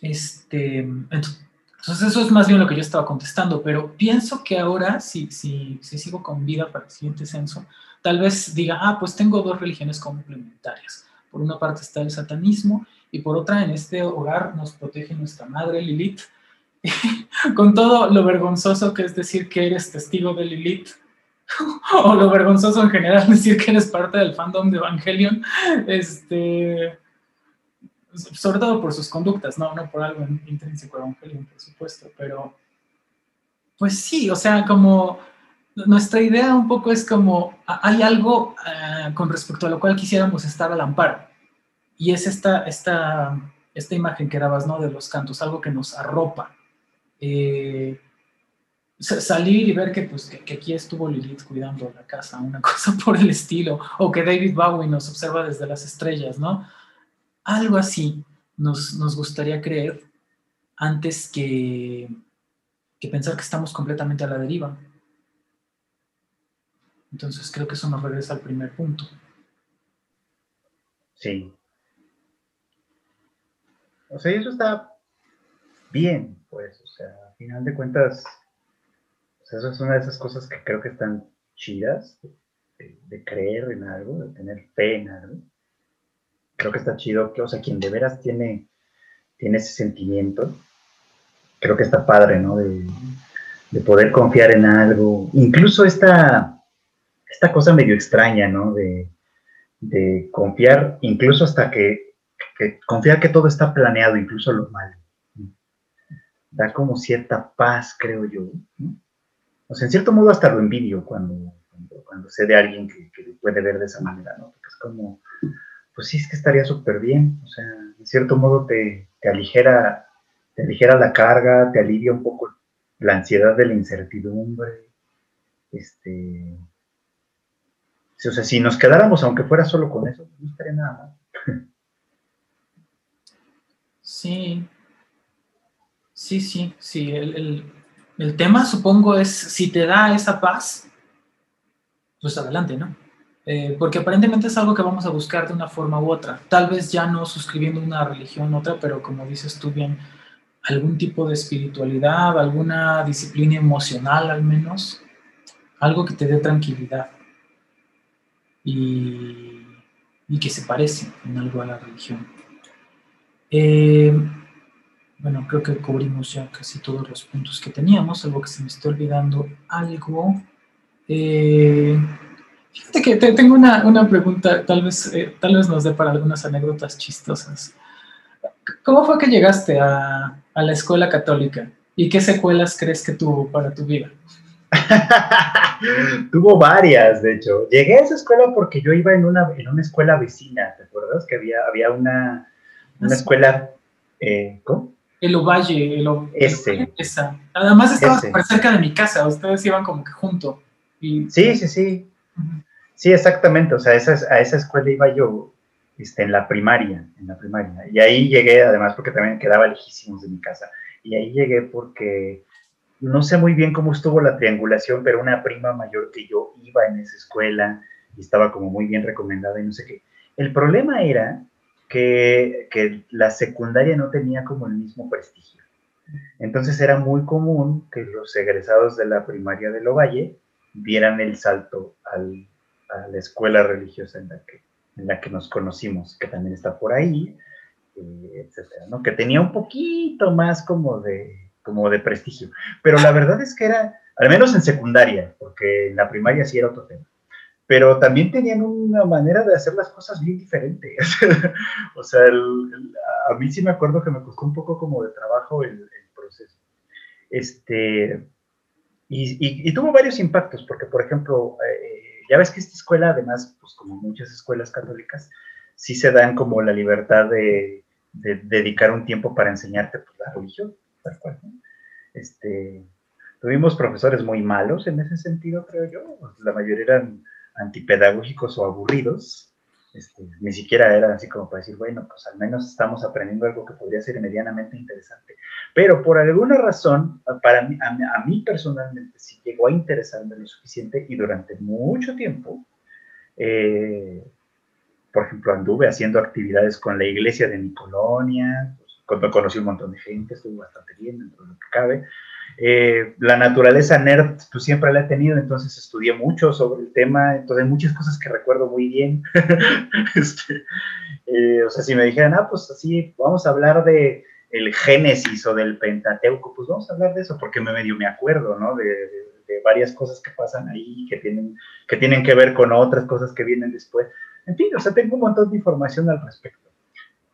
Este, entonces eso es más bien lo que yo estaba contestando, pero pienso que ahora, si, si, si sigo con vida para el siguiente censo, tal vez diga, ah, pues tengo dos religiones complementarias. Por una parte está el satanismo y por otra en este hogar nos protege nuestra madre Lilith, con todo lo vergonzoso que es decir que eres testigo de Lilith, o lo vergonzoso en general decir que eres parte del fandom de Evangelion, este, sobre todo por sus conductas, no, no por algo intrínseco a Evangelion, por supuesto, pero pues sí, o sea, como nuestra idea un poco es como hay algo eh, con respecto a lo cual quisiéramos estar al amparo, y es esta, esta, esta imagen que dabas, ¿no? De los cantos, algo que nos arropa. Eh, salir y ver que, pues, que, aquí estuvo Lilith cuidando la casa, una cosa por el estilo, o que David Bowie nos observa desde las estrellas, ¿no? Algo así nos, gustaría creer antes que, que pensar que estamos completamente a la deriva. Entonces creo que eso nos regresa al primer punto. Sí. O sea, eso está bien, pues, o sea, a final de cuentas, eso es una de esas cosas que creo que están chidas, de creer en algo, de tener fe en algo creo que está chido, que, o sea, quien de veras tiene, tiene ese sentimiento, creo que está padre, ¿no? De, poder confiar en algo. Incluso esta, esta cosa medio extraña, ¿no? De, confiar, incluso hasta que, confiar que todo está planeado, incluso lo malo. Da como cierta paz, creo yo. O sea, en cierto modo hasta lo envidio cuando, cuando, sé de alguien que, puede ver de esa manera, ¿no? Porque es como, pues sí, es que estaría súper bien. O sea, en cierto modo te, aligera te aligera la carga, te alivia un poco la ansiedad de la incertidumbre. Este, o sea, si nos quedáramos, aunque fuera solo con eso, no estaría nada mal. Sí, sí, sí, sí. El, tema, supongo, es si te da esa paz, pues adelante, ¿no? Eh, porque aparentemente es algo que vamos a buscar de una forma u otra. Tal vez ya no suscribiendo una religión u otra, pero como dices tú bien, algún tipo de espiritualidad, alguna disciplina emocional al menos, algo que te dé tranquilidad y, que se parece en algo a la religión. Eh, bueno, creo que cubrimos ya casi todos los puntos que teníamos, algo que se me está olvidando, algo. Eh, fíjate que tengo una, pregunta, tal vez, eh, tal vez nos dé para algunas anécdotas chistosas. ¿Cómo fue que llegaste a, la escuela católica? ¿Y qué secuelas crees que tuvo para tu vida? Tuvo varias, de hecho. Llegué a esa escuela porque yo iba en una, en una escuela vecina, ¿te acuerdas? Que había, había una, una escuela... Eh, ¿Cómo? El Ovalle, el Ese. Esa. Además estaba súper cerca de mi casa, ustedes iban como que junto. Sí, sí, sí. Sí, exactamente. O sea, a esa escuela iba yo este, en la primaria, en la primaria. Y ahí llegué, además, porque también quedaba lejísimos de mi casa. Y ahí llegué porque no sé muy bien cómo estuvo la triangulación, pero una prima mayor que yo iba en esa escuela y estaba como muy bien recomendada y no sé qué. El problema era que, la secundaria no tenía como el mismo prestigio. Entonces era muy común que los egresados de la primaria de Lovalle dieran el salto al, a la escuela religiosa en la que en la que nos conocimos, que también está por ahí, eh, etcétera, ¿no? Que tenía un poquito más como de, como de prestigio. Pero la verdad es que era, al menos en secundaria, porque en la primaria sí era otro tema. Pero también tenían una manera de hacer las cosas bien diferentes. o sea, a mí sí me acuerdo que me costó un poco como de trabajo el, proceso. Este, y, y, tuvo varios impactos, porque, por ejemplo, eh, ya ves que esta escuela, además, pues como muchas escuelas católicas, sí se dan como la libertad de, dedicar un tiempo para enseñarte pues, la religión, tal cual. Este, tuvimos profesores muy malos en ese sentido, creo yo. La mayoría eran antipedagógicos o aburridos. Este, ni siquiera era así como para decir, bueno, pues al menos estamos aprendiendo algo que podría ser medianamente interesante. Pero por alguna razón, para a, mí personalmente sí llegó a interesarme lo suficiente y durante mucho tiempo, eh, por ejemplo, anduve haciendo actividades con la iglesia de mi colonia, pues, conocí un montón de gente, estuvo bastante bien dentro de lo que cabe. Eh, la naturaleza nerd, pues siempre la he tenido, entonces estudié mucho sobre el tema, entonces hay muchas cosas que recuerdo muy bien. este, eh, o sea, si me dijeran, ah, pues así, vamos a hablar de el Génesis o del Pentateuco, pues vamos a hablar de eso, porque me medio me acuerdo, ¿no? De, de, varias cosas que pasan ahí, que tienen, que tienen que ver con otras cosas que vienen después. En fin, o sea, tengo un montón de información al respecto,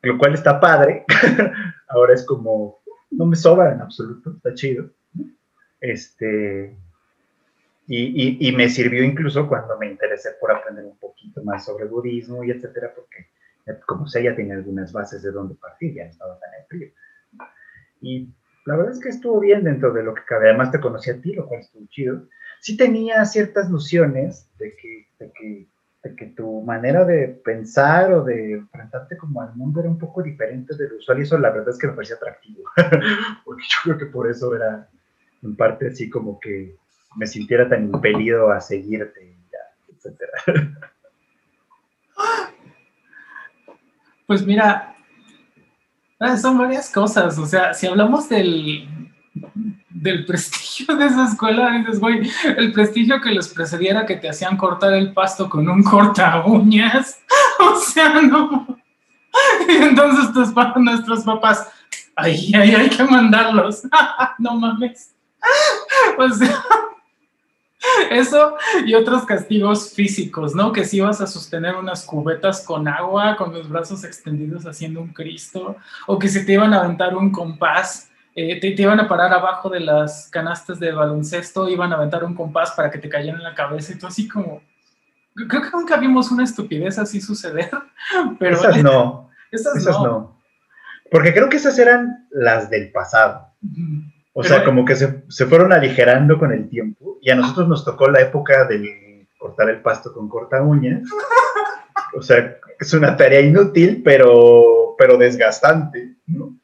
lo cual está padre. Ahora es como, no me sobra en absoluto, está chido. Este, y, y, me sirvió incluso cuando me interesé por aprender un poquito más sobre budismo y etcétera, porque como sé, ya tenía algunas bases de dónde partir, ya estaba tan en frío. Y la verdad es que estuvo bien dentro de lo que cabe. Además te conocí a ti, lo cual estuvo chido. Sí tenía ciertas nociones de que, de que, de que tu manera de pensar o de enfrentarte como al mundo era un poco diferente del usual y eso la verdad es que me parecía atractivo. Porque yo creo que por eso era en parte así como que me sintiera tan impelido a seguirte, etcétera. Pues mira, ah, son varias cosas. O sea, si hablamos del, del prestigio de esa escuela, dices, güey, el prestigio que les precediera que te hacían cortar el pasto con un corta uñas. O sea, no. Y entonces tus, nuestros papás, ahí, ahí hay que mandarlos. no mames. O sea, eso y otros castigos físicos, ¿no? Que si ibas a sostener unas cubetas con agua, con los brazos extendidos haciendo un Cristo, o que si te iban a aventar un compás, eh, te, iban a parar abajo de las canastas de baloncesto, iban a aventar un compás para que te cayera en la cabeza y tú así como... Creo que nunca vimos una estupidez así suceder, pero... Esas no. Esas, no. Porque creo que esas eran las del pasado. O sea, como que se, se, fueron aligerando con el tiempo y a nosotros nos tocó la época de cortar el pasto con corta uña. O sea, es una tarea inútil, pero, pero desgastante, ¿no?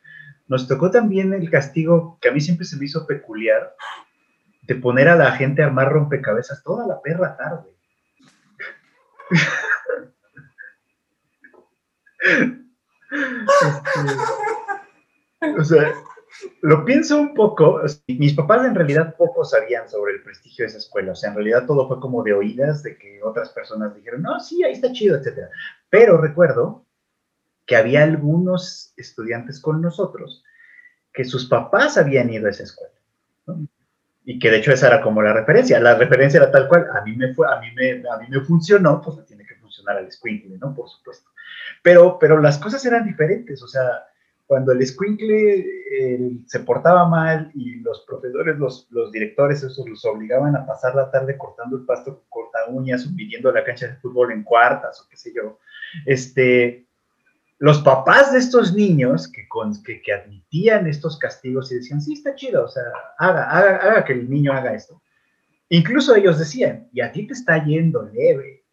Nos tocó también el castigo que a mí siempre se me hizo peculiar de poner a la gente a armar rompecabezas toda la perra tarde. Este, o sea, lo pienso un poco, mis papás en realidad poco sabían sobre el prestigio de esa escuela, o sea, en realidad todo fue como de oídas, de que otras personas dijeron, no, sí, ahí está chido, etc. Pero recuerdo que había algunos estudiantes con nosotros que sus papás habían ido a esa escuela, Y que de hecho esa era como la referencia, la referencia era tal cual, a mí me, fue, a mí me, a mí me funcionó, pues tiene que funcionar al squinkle, ¿no? Por supuesto. Pero, pero las cosas eran diferentes, o sea, cuando el squinkle se portaba mal y los profesores, los, los directores, eso los obligaban a pasar la tarde cortando el pasto con corta uñas o pidiendo la cancha de fútbol en cuartas o qué sé yo, este, los papás de estos niños que, con, que, que, admitían estos castigos y decían, sí, está chido, o sea, haga, haga, haga que el niño haga esto. Incluso ellos decían, y a ti te está yendo leve,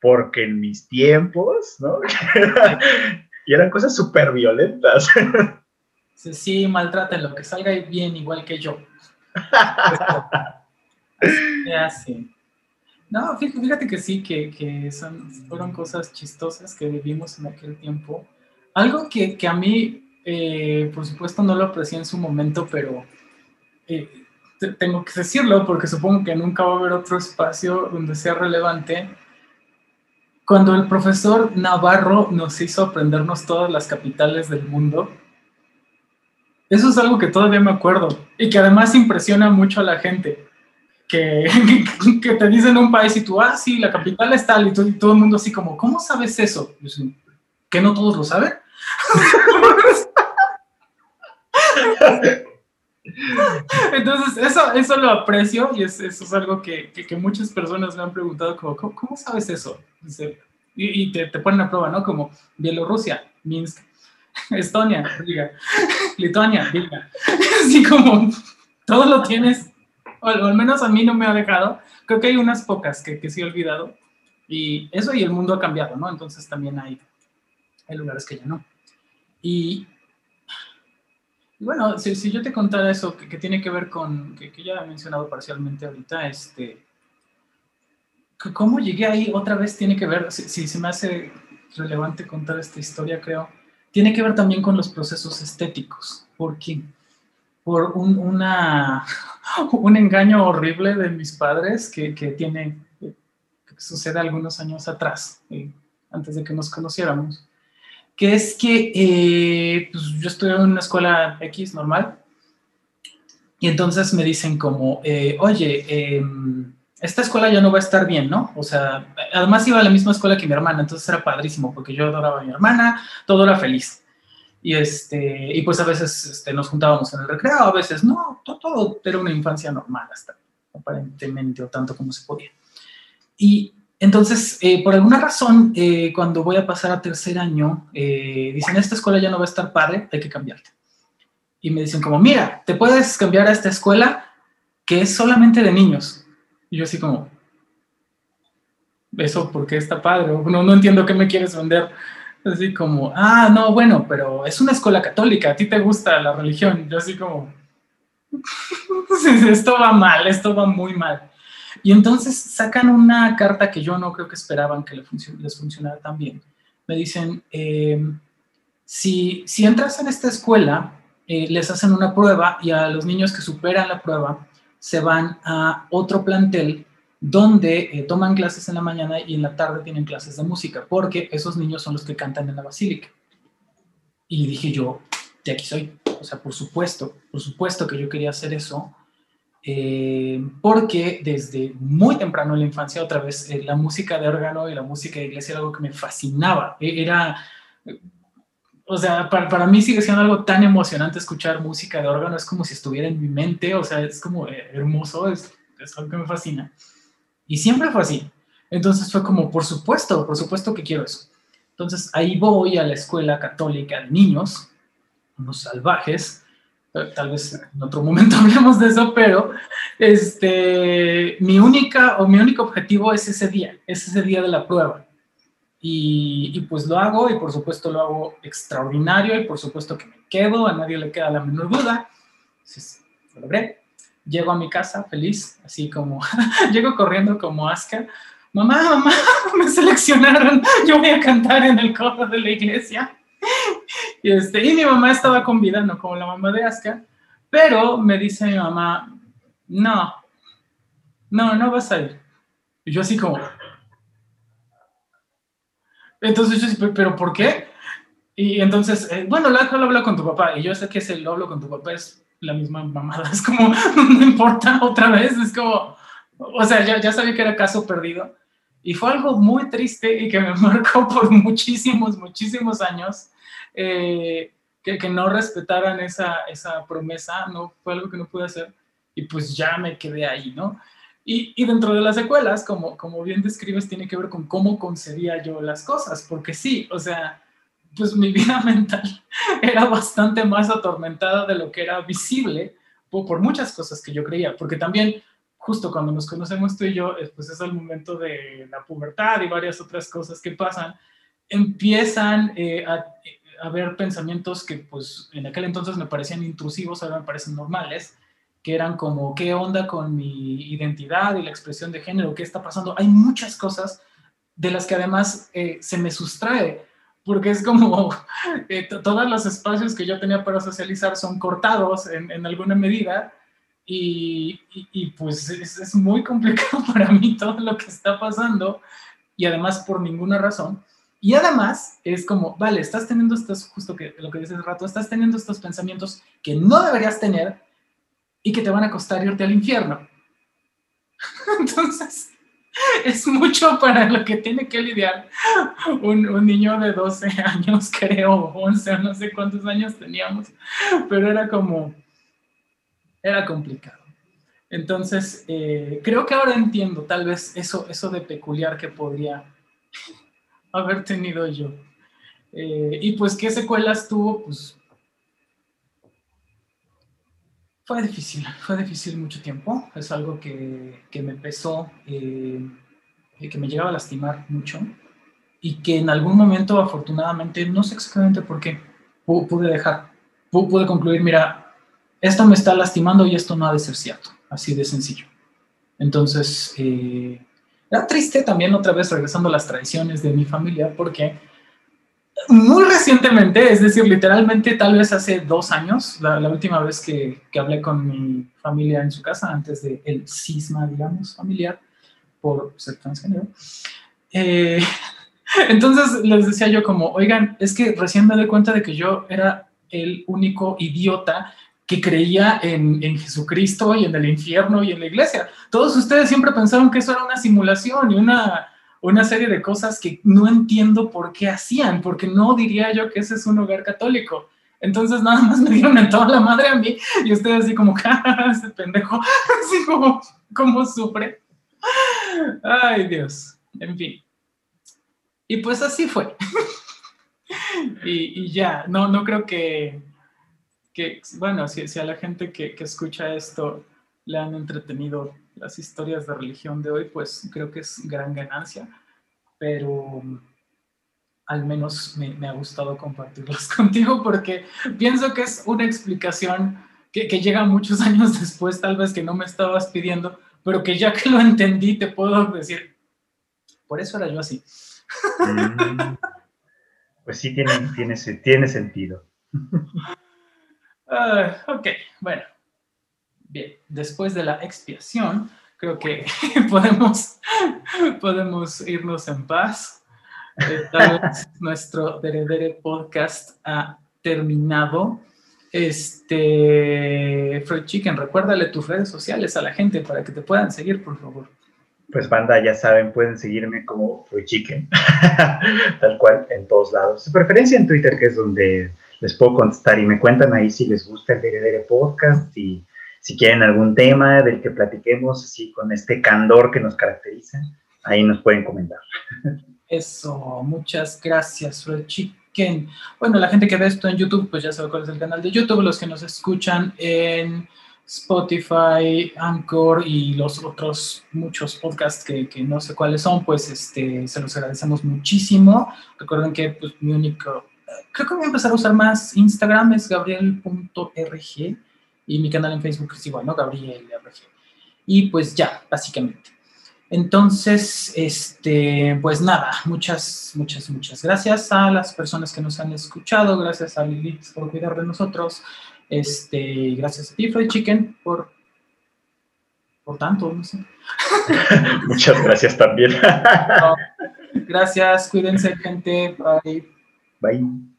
porque en mis tiempos, ¿no? Y eran cosas súper violentas. Sí, sí, lo que salga bien igual que yo. así. No, fíjate que sí, que, son, fueron cosas chistosas que vivimos en aquel tiempo. Algo que, a mí, eh, por supuesto, no lo aprecié en su momento, pero eh, tengo que decirlo porque supongo que nunca va a haber otro espacio donde sea relevante cuando el profesor Navarro nos hizo aprendernos todas las capitales del mundo, eso es algo que todavía me acuerdo y que además impresiona mucho a la gente. Que, te dicen un país y tú, ah, sí, la capital es tal, y, todo el mundo así como, ¿cómo sabes eso? ¿Que no todos lo saben? Entonces, eso, eso lo aprecio y eso es algo que, que, muchas personas me han preguntado, como, ¿cómo, sabes eso? Y, te, te, ponen a prueba, ¿no? Como Bielorrusia, Minsk, Estonia, Riga, Lituania, Riga. Así como todo lo tienes, o, al menos a mí no me ha dejado. Creo que hay unas pocas que, que sí he olvidado. Y eso y el mundo ha cambiado, ¿no? Entonces también hay, hay lugares que ya no. Y bueno, si, yo te contara eso, que, tiene que ver con, que, ya he mencionado parcialmente ahorita, este, cómo llegué ahí otra vez tiene que ver, si, se me hace relevante contar esta historia, creo, tiene que ver también con los procesos estéticos. ¿Por qué? Por un, una, un engaño horrible de mis padres que, que tiene, que sucede algunos años atrás, eh, antes de que nos conociéramos que es que eh, pues, yo estoy en una escuela X normal y entonces me dicen como, eh, oye, em, esta escuela ya no va a estar bien, ¿no? O sea, además iba a la misma escuela que mi hermana, entonces era padrísimo porque yo adoraba a mi hermana, todo era feliz. Y, este, y pues a veces este, nos juntábamos en el recreo, a veces no, todo, todo era una infancia normal hasta aparentemente o tanto como se podía. Y entonces, eh, por alguna razón, eh, cuando voy a pasar a tercer año, eh, dicen, esta escuela ya no va a estar padre, hay que cambiarte. Y me dicen como, mira, te puedes cambiar a esta escuela que es solamente de niños. Y yo así como, ¿eso por qué está padre? No, no entiendo qué me quieres vender. Así como, ah, no, bueno, pero es una escuela católica, a ti te gusta la religión. Yo así como, esto va mal, esto va muy mal. Y entonces sacan una carta que yo no creo que esperaban que les funcionara tan bien. Me dicen, eh, si, si entras en esta escuela, eh, les hacen una prueba y a los niños que superan la prueba se van a otro plantel donde eh, toman clases en la mañana y en la tarde tienen clases de música, porque esos niños son los que cantan en la basílica. Y dije yo, de aquí soy. o sea, por supuesto, por supuesto que yo quería hacer eso, eh, porque desde muy temprano en la infancia, otra vez, eh, la música de órgano y la música de iglesia era algo que me fascinaba. E, era, o sea, para, para, mí sigue siendo algo tan emocionante escuchar música de órgano, es como si estuviera en mi mente, o sea, es como eh, hermoso, es, es algo que me fascina. Y siempre fue así. Entonces fue como, por supuesto, por supuesto que quiero eso. Entonces ahí voy a la escuela católica de niños, unos salvajes, tal vez en otro momento hablemos de eso, pero este, mi única o mi único objetivo es ese día, es ese día de la prueba. Y, pues lo hago y por supuesto lo hago extraordinario y por supuesto que me quedo, a nadie le queda la menor duda. Entonces, lo logré. Llego a mi casa feliz, así como, llego corriendo como Aska. Mamá, mamá, me seleccionaron, yo voy a cantar en el coro de la iglesia. Y, este, y mi mamá estaba con vida, no como la mamá de Aska, pero me dice mi mamá, no, no, no vas a ir. Y yo así como... Entonces yo pero ¿por qué? Y entonces, eh, bueno, lo habla con tu papá. Y yo sé que si lo hablo con tu papá es la misma mamada. Es como, no importa otra vez. Es como, o sea, ya, ya sabía que era caso perdido. Y fue algo muy triste y que me marcó por muchísimos, muchísimos años. Eh, que, que, no respetaran esa, esa promesa, no fue algo que no pude hacer y pues ya me quedé ahí, ¿no? Y, y, dentro de las secuelas, como, como bien describes, tiene que ver con cómo concebía yo las cosas, porque sí, o sea, pues mi vida mental era bastante más atormentada de lo que era visible por, por muchas cosas que yo creía, porque también justo cuando nos conocemos tú y yo, eh, pues es el momento de la pubertad y varias otras cosas que pasan, empiezan eh, a, a ver pensamientos que pues en aquel entonces me parecían intrusivos, ahora me parecen normales, que eran como, ¿qué onda con mi identidad y la expresión de género? ¿Qué está pasando? Hay muchas cosas de las que además eh, se me sustrae, porque es como eh, todos los espacios que yo tenía para socializar son cortados en alguna medida y, pues es, muy complicado para mí todo lo que está pasando y además por ninguna razón. Y además es como, vale, estás teniendo estos, justo que lo que dices rato, estás teniendo estos pensamientos que no deberías tener y que te van a costar irte al infierno. Entonces, es mucho para lo que tiene que lidiar un, un, niño de 12 años, creo, 11, no sé cuántos años teníamos, pero era como, era complicado. Entonces, eh, creo que ahora entiendo tal vez eso, eso de peculiar que podría haber tenido yo. Eh, y pues, ¿qué secuelas tuvo? Pues fue difícil, fue difícil mucho tiempo. Es algo que, que me pesó, eh, que me llegaba a lastimar mucho y que en algún momento, afortunadamente, no sé exactamente por qué, pude dejar, pude concluir, mira, esto me está lastimando y esto no ha de ser cierto, así de sencillo. Entonces, eh, era triste también otra vez regresando a las tradiciones de mi familia porque muy recientemente, es decir, literalmente tal vez hace dos años, la, la última vez que, que, hablé con mi familia en su casa, antes del el cisma, digamos, familiar, por ser transgénero, eh, entonces les decía yo como, oigan, es que recién me doy cuenta de que yo era el único idiota creía en, en, Jesucristo y en el infierno y en la iglesia. Todos ustedes siempre pensaron que eso era una simulación y una, una serie de cosas que no entiendo por qué hacían, porque no diría yo que ese es un hogar católico. Entonces nada más me dieron en toda la madre a mí y ustedes así como, ese pendejo, así como, como sufre. Ay Dios, en fin. Y pues así fue. y, y ya, no, no creo que que, bueno, si, si a la gente que, que, escucha esto le han entretenido las historias de religión de hoy, pues creo que es gran ganancia, pero al menos me, me ha gustado compartirlos contigo porque pienso que es una explicación que, que, llega muchos años después, tal vez que no me estabas pidiendo, pero que ya que lo entendí te puedo decir, por eso era yo así. Mm, pues sí, tiene, tiene, tiene sentido. Uh, ok, bueno. Bien, después de la expiación, creo que podemos, podemos irnos en paz. Tal vez nuestro Deredere podcast ha terminado. Este, Fred Chicken, recuérdale tus redes sociales a la gente para que te puedan seguir, por favor. Pues banda, ya saben, pueden seguirme como Fred Chicken, tal cual, en todos lados. De preferencia en Twitter, que es donde les puedo contestar y me cuentan ahí si les gusta el Dere Podcast y si quieren algún tema del que platiquemos así con este candor que nos caracteriza, ahí nos pueden comentar. Eso, muchas gracias, Fred Chicken. Bueno, la gente que ve esto en YouTube, pues ya sabe cuál es el canal de YouTube. Los que nos escuchan en Spotify, Anchor y los otros muchos podcasts que, no sé cuáles son, pues este, se los agradecemos muchísimo. Recuerden que pues, mi único, creo que voy a empezar a usar más Instagram, es gabriel.rg y mi canal en Facebook es igual, ¿no? Gabriel RG. Y pues ya, básicamente. Entonces, este, pues nada, muchas, muchas, muchas gracias a las personas que nos han escuchado, gracias a Lilith por cuidar de nosotros, este, gracias a ti, Fred Chicken, por, por tanto, no sé. Muchas gracias también. gracias, cuídense, gente, bye. Bye.